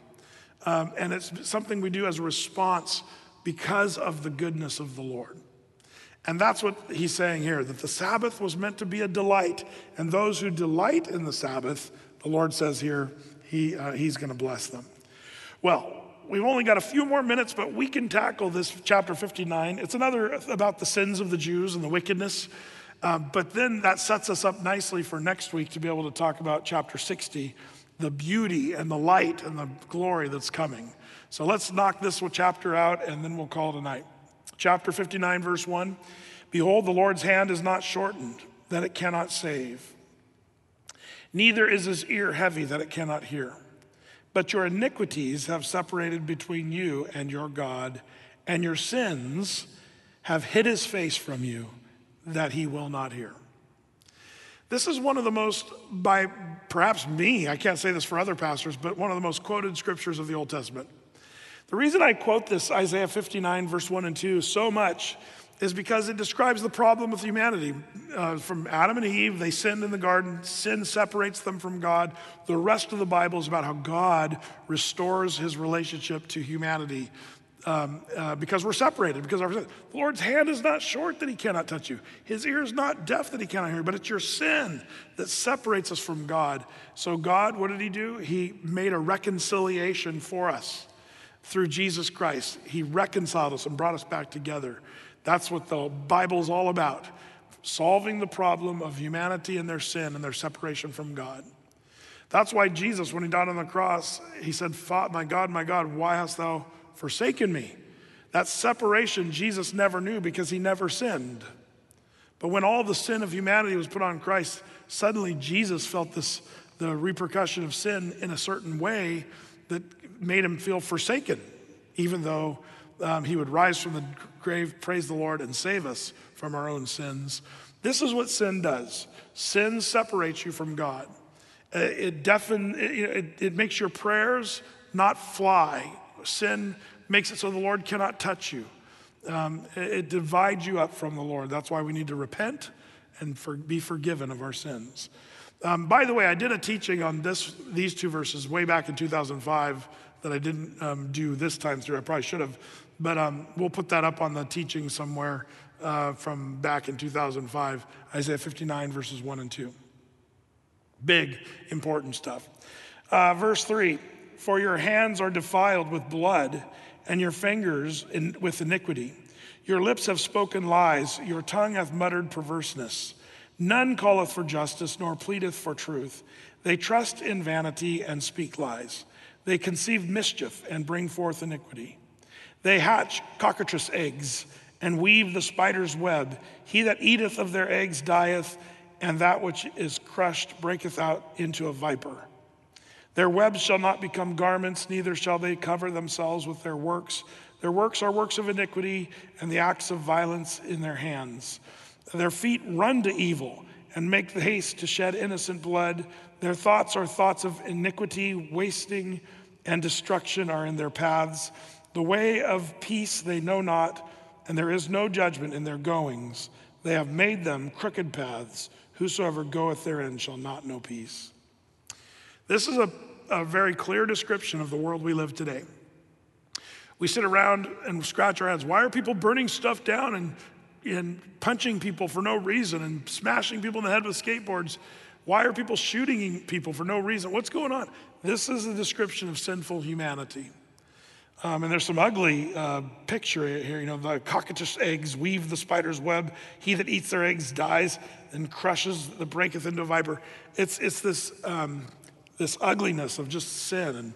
Um, and it's something we do as a response because of the goodness of the Lord. And that's what he's saying here that the Sabbath was meant to be a delight. And those who delight in the Sabbath, the Lord says here, he, uh, he's going to bless them. Well, We've only got a few more minutes, but we can tackle this chapter 59. It's another about the sins of the Jews and the wickedness. Uh, but then that sets us up nicely for next week to be able to talk about chapter 60, the beauty and the light and the glory that's coming. So let's knock this chapter out and then we'll call it a night. Chapter 59, verse 1 Behold, the Lord's hand is not shortened, that it cannot save, neither is his ear heavy, that it cannot hear. But your iniquities have separated between you and your God, and your sins have hid his face from you that he will not hear. This is one of the most, by perhaps me, I can't say this for other pastors, but one of the most quoted scriptures of the Old Testament. The reason I quote this, Isaiah 59, verse 1 and 2, so much is because it describes the problem with humanity. Uh, from Adam and Eve, they sinned in the garden, sin separates them from God. The rest of the Bible is about how God restores his relationship to humanity um, uh, because we're separated, because our, the Lord's hand is not short that he cannot touch you. His ear is not deaf that he cannot hear, but it's your sin that separates us from God. So, God, what did he do? He made a reconciliation for us through Jesus Christ. He reconciled us and brought us back together. That's what the Bible is all about solving the problem of humanity and their sin and their separation from God. That's why Jesus, when he died on the cross, he said, My God, my God, why hast thou forsaken me? That separation Jesus never knew because he never sinned. But when all the sin of humanity was put on Christ, suddenly Jesus felt this the repercussion of sin in a certain way that made him feel forsaken, even though um, he would rise from the grave, praise the Lord, and save us from our own sins. This is what sin does sin separates you from God. Uh, it, deafen, it, it, makes your prayers not fly. Sin makes it so the Lord cannot touch you. Um, it, it divides you up from the Lord. That's why we need to repent and for, be forgiven of our sins. Um, by the way, I did a teaching on this, these two verses way back in 2005 that I didn't um, do this time through. I probably should have. But um, we'll put that up on the teaching somewhere uh, from back in 2005, Isaiah 59, verses 1 and 2. Big, important stuff. Uh, verse 3 For your hands are defiled with blood, and your fingers in, with iniquity. Your lips have spoken lies, your tongue hath muttered perverseness. None calleth for justice, nor pleadeth for truth. They trust in vanity and speak lies. They conceive mischief and bring forth iniquity. They hatch cockatrice eggs and weave the spider's web. He that eateth of their eggs dieth, and that which is crushed breaketh out into a viper. Their webs shall not become garments, neither shall they cover themselves with their works. Their works are works of iniquity, and the acts of violence in their hands. Their feet run to evil and make the haste to shed innocent blood. Their thoughts are thoughts of iniquity, wasting and destruction are in their paths. The way of peace they know not, and there is no judgment in their goings. They have made them crooked paths. Whosoever goeth therein shall not know peace. This is a, a very clear description of the world we live today. We sit around and scratch our heads. Why are people burning stuff down and, and punching people for no reason and smashing people in the head with skateboards? Why are people shooting people for no reason? What's going on? This is a description of sinful humanity. Um, and there's some ugly uh, picture here. You know, the cockatrice eggs weave the spider's web. He that eats their eggs dies and crushes the breaketh into viper. It's, it's this, um, this ugliness of just sin. And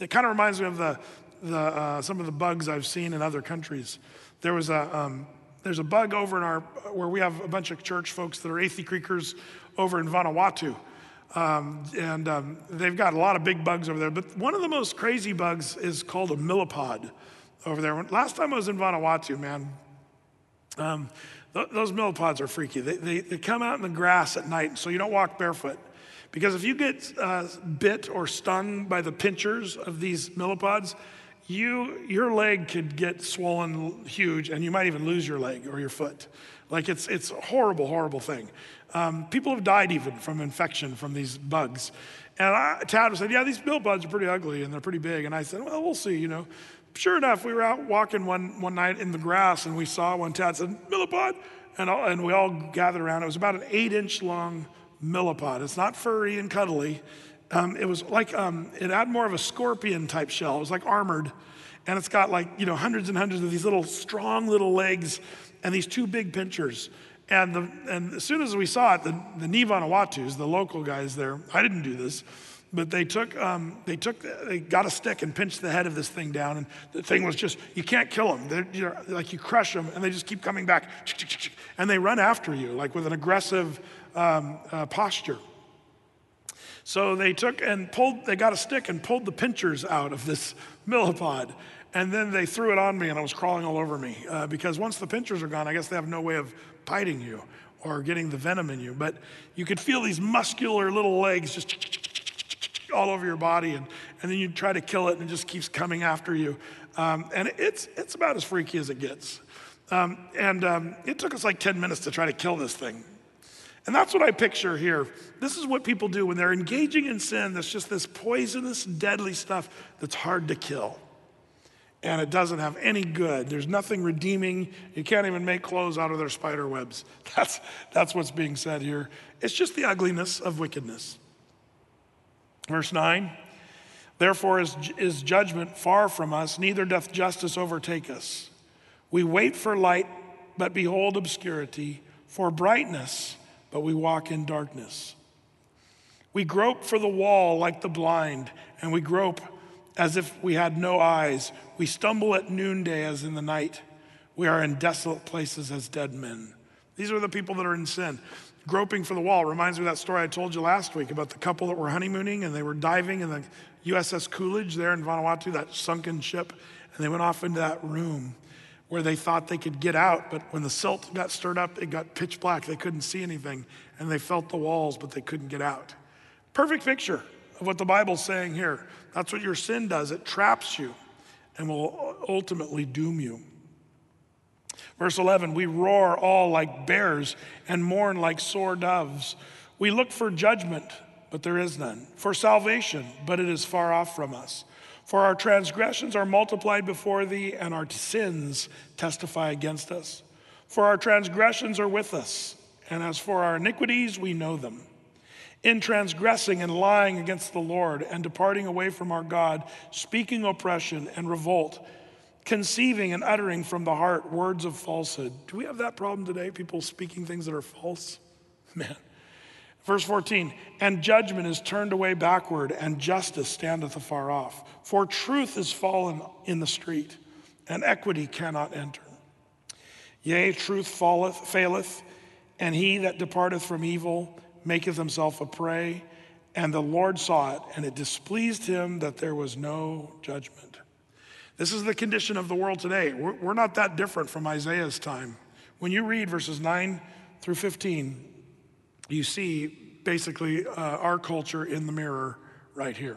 it kind of reminds me of the, the, uh, some of the bugs I've seen in other countries. There was a, um, there's a bug over in our, where we have a bunch of church folks that are Athey Creekers over in Vanuatu. Um, and um, they've got a lot of big bugs over there. But one of the most crazy bugs is called a millipod over there. Last time I was in Vanuatu, man, um, th- those millipods are freaky. They, they, they, come out in the grass at night, so you don't walk barefoot. Because if you get uh, bit or stung by the pinchers of these millipods, you, your leg could get swollen huge and you might even lose your leg or your foot. Like it's, it's a horrible, horrible thing. Um, people have died even from infection from these bugs. And I, Tad said, Yeah, these millipedes are pretty ugly and they're pretty big. And I said, Well, we'll see, you know. Sure enough, we were out walking one, one night in the grass and we saw one. Tad said, Millipede. And, all, and we all gathered around. It was about an eight inch long millipede. It's not furry and cuddly. Um, it was like, um, it had more of a scorpion type shell. It was like armored. And it's got like, you know, hundreds and hundreds of these little strong little legs and these two big pinchers. And, the, and as soon as we saw it, the, the Ni Vanuatus, the local guys there, I didn't do this, but they took, um, they took, they got a stick and pinched the head of this thing down. And the thing was just, you can't kill them. You like you crush them and they just keep coming back. And they run after you, like with an aggressive um, uh, posture. So they took and pulled, they got a stick and pulled the pinchers out of this millipede. And then they threw it on me and it was crawling all over me. Uh, because once the pinchers are gone, I guess they have no way of biting you or getting the venom in you. But you could feel these muscular little legs just all over your body. And, and then you try to kill it and it just keeps coming after you. Um, and it's, it's about as freaky as it gets. Um, and um, it took us like 10 minutes to try to kill this thing. And that's what I picture here. This is what people do when they're engaging in sin. That's just this poisonous, deadly stuff that's hard to kill and it doesn't have any good. There's nothing redeeming. You can't even make clothes out of their spider webs. That's, that's what's being said here. It's just the ugliness of wickedness. Verse 9 Therefore is, is judgment far from us, neither doth justice overtake us. We wait for light, but behold obscurity, for brightness, but we walk in darkness. We grope for the wall like the blind, and we grope as if we had no eyes. We stumble at noonday as in the night. We are in desolate places as dead men. These are the people that are in sin. Groping for the wall reminds me of that story I told you last week about the couple that were honeymooning and they were diving in the USS Coolidge there in Vanuatu, that sunken ship, and they went off into that room where they thought they could get out, but when the silt got stirred up, it got pitch black. They couldn't see anything, and they felt the walls, but they couldn't get out. Perfect picture of what the Bible's saying here. That's what your sin does it traps you and will ultimately doom you. Verse 11, we roar all like bears and mourn like sore doves. We look for judgment, but there is none, for salvation, but it is far off from us. For our transgressions are multiplied before thee, and our sins testify against us. For our transgressions are with us, and as for our iniquities, we know them. In transgressing and lying against the Lord and departing away from our God, speaking oppression and revolt, conceiving and uttering from the heart words of falsehood. Do we have that problem today? People speaking things that are false? Man. Verse 14, and judgment is turned away backward, and justice standeth afar off. For truth is fallen in the street, and equity cannot enter. Yea, truth falleth, faileth, and he that departeth from evil maketh himself a prey. And the Lord saw it, and it displeased him that there was no judgment. This is the condition of the world today. We're, we're not that different from Isaiah's time. When you read verses 9 through 15, you see basically uh, our culture in the mirror right here.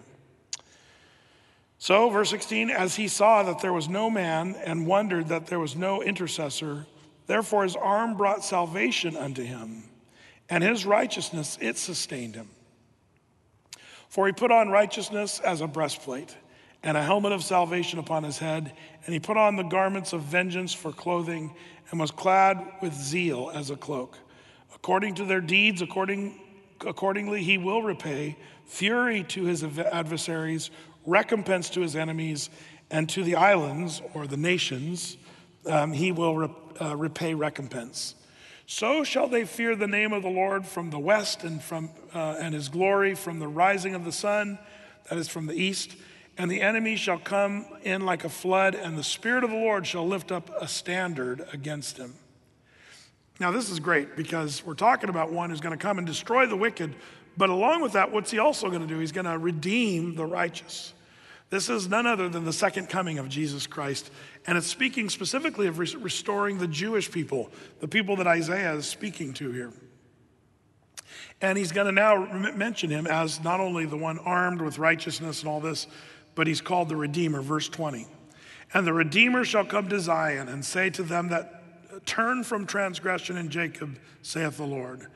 So, verse 16, as he saw that there was no man and wondered that there was no intercessor, therefore his arm brought salvation unto him and his righteousness, it sustained him. For he put on righteousness as a breastplate, and a helmet of salvation upon his head, and he put on the garments of vengeance for clothing, and was clad with zeal as a cloak. According to their deeds, according, accordingly, he will repay fury to his adversaries, recompense to his enemies, and to the islands or the nations, um, he will uh, repay recompense. So shall they fear the name of the Lord from the west and from uh, and his glory from the rising of the sun, that is from the east. And the enemy shall come in like a flood, and the Spirit of the Lord shall lift up a standard against him. Now, this is great because we're talking about one who's going to come and destroy the wicked, but along with that, what's he also going to do? He's going to redeem the righteous. This is none other than the second coming of Jesus Christ. And it's speaking specifically of restoring the Jewish people, the people that Isaiah is speaking to here. And he's going to now mention him as not only the one armed with righteousness and all this, but he's called the Redeemer, verse 20. And the Redeemer shall come to Zion and say to them that turn from transgression in Jacob, saith the Lord.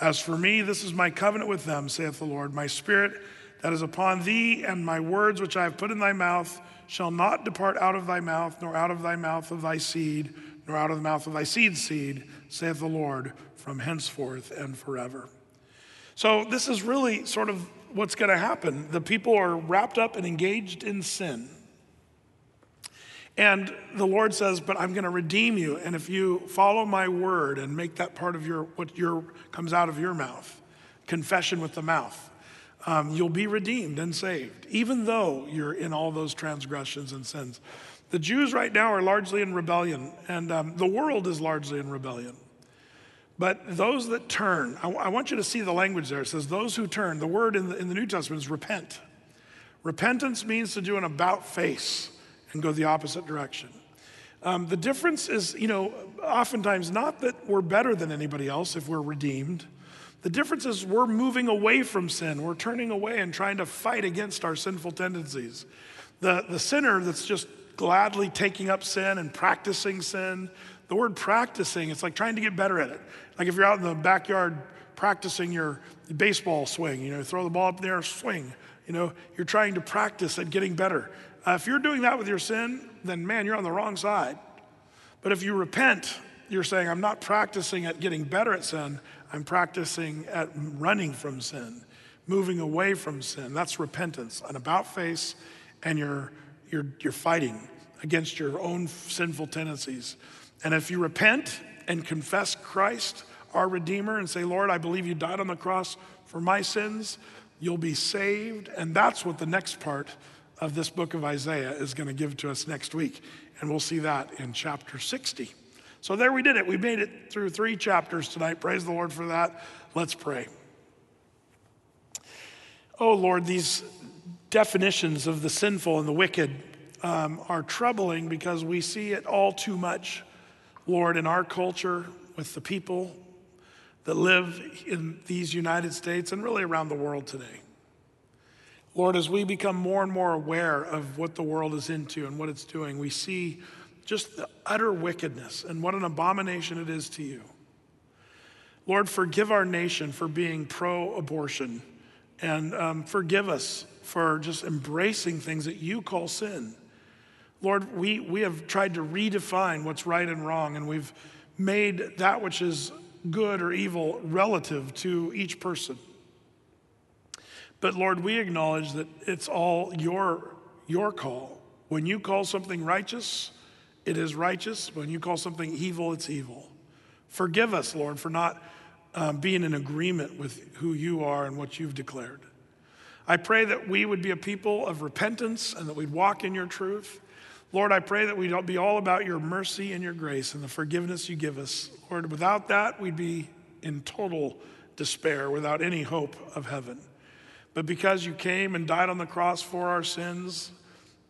As for me, this is my covenant with them, saith the Lord. My spirit that is upon thee, and my words which I have put in thy mouth shall not depart out of thy mouth, nor out of thy mouth of thy seed, nor out of the mouth of thy seed's seed, saith the Lord, from henceforth and forever. So, this is really sort of what's going to happen. The people are wrapped up and engaged in sin. And the Lord says, But I'm going to redeem you. And if you follow my word and make that part of your, what your, comes out of your mouth, confession with the mouth, um, you'll be redeemed and saved, even though you're in all those transgressions and sins. The Jews right now are largely in rebellion, and um, the world is largely in rebellion. But those that turn, I, I, want you to see the language there. It says, those who turn. The word in the, in the New Testament is repent. Repentance means to do an about face and go the opposite direction. Um, the difference is, you know, oftentimes not that we're better than anybody else if we're redeemed the difference is we're moving away from sin. We're turning away and trying to fight against our sinful tendencies. The, the sinner that's just gladly taking up sin and practicing sin, the word practicing, it's like trying to get better at it. Like if you're out in the backyard practicing your baseball swing, you know, throw the ball up there, swing, you know, you're trying to practice at getting better. Uh, if you're doing that with your sin, then man, you're on the wrong side. But if you repent, you're saying, I'm not practicing at getting better at sin, I'm practicing at running from sin, moving away from sin. That's repentance, an about face, and you're, you're, you're fighting against your own sinful tendencies. And if you repent and confess Christ, our Redeemer, and say, Lord, I believe you died on the cross for my sins, you'll be saved. And that's what the next part of this book of Isaiah is going to give to us next week. And we'll see that in chapter 60. So there we did it. We made it through three chapters tonight. Praise the Lord for that. Let's pray. Oh, Lord, these definitions of the sinful and the wicked um, are troubling because we see it all too much, Lord, in our culture with the people that live in these United States and really around the world today. Lord, as we become more and more aware of what the world is into and what it's doing, we see just the utter wickedness and what an abomination it is to you. Lord, forgive our nation for being pro abortion and um, forgive us for just embracing things that you call sin. Lord, we, we have tried to redefine what's right and wrong, and we've made that which is good or evil relative to each person. But Lord, we acknowledge that it's all your, your call. When you call something righteous, it is righteous. When you call something evil, it's evil. Forgive us, Lord, for not um, being in agreement with who you are and what you've declared. I pray that we would be a people of repentance and that we'd walk in your truth. Lord, I pray that we'd be all about your mercy and your grace and the forgiveness you give us. Lord, without that, we'd be in total despair, without any hope of heaven. But because you came and died on the cross for our sins,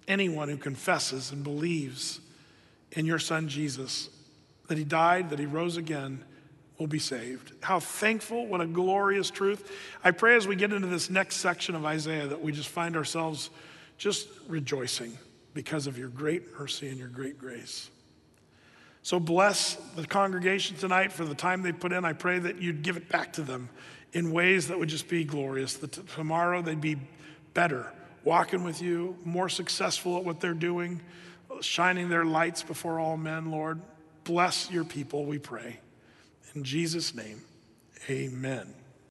anyone who confesses and believes in your Son Jesus, that he died, that he rose again, will be saved. How thankful, what a glorious truth. I pray as we get into this next section of Isaiah that we just find ourselves just rejoicing because of your great mercy and your great grace. So bless the congregation tonight for the time they put in. I pray that you'd give it back to them in ways that would just be glorious. That tomorrow they'd be better, walking with you, more successful at what they're doing, shining their lights before all men, Lord. Bless your people, we pray. In Jesus' name, amen.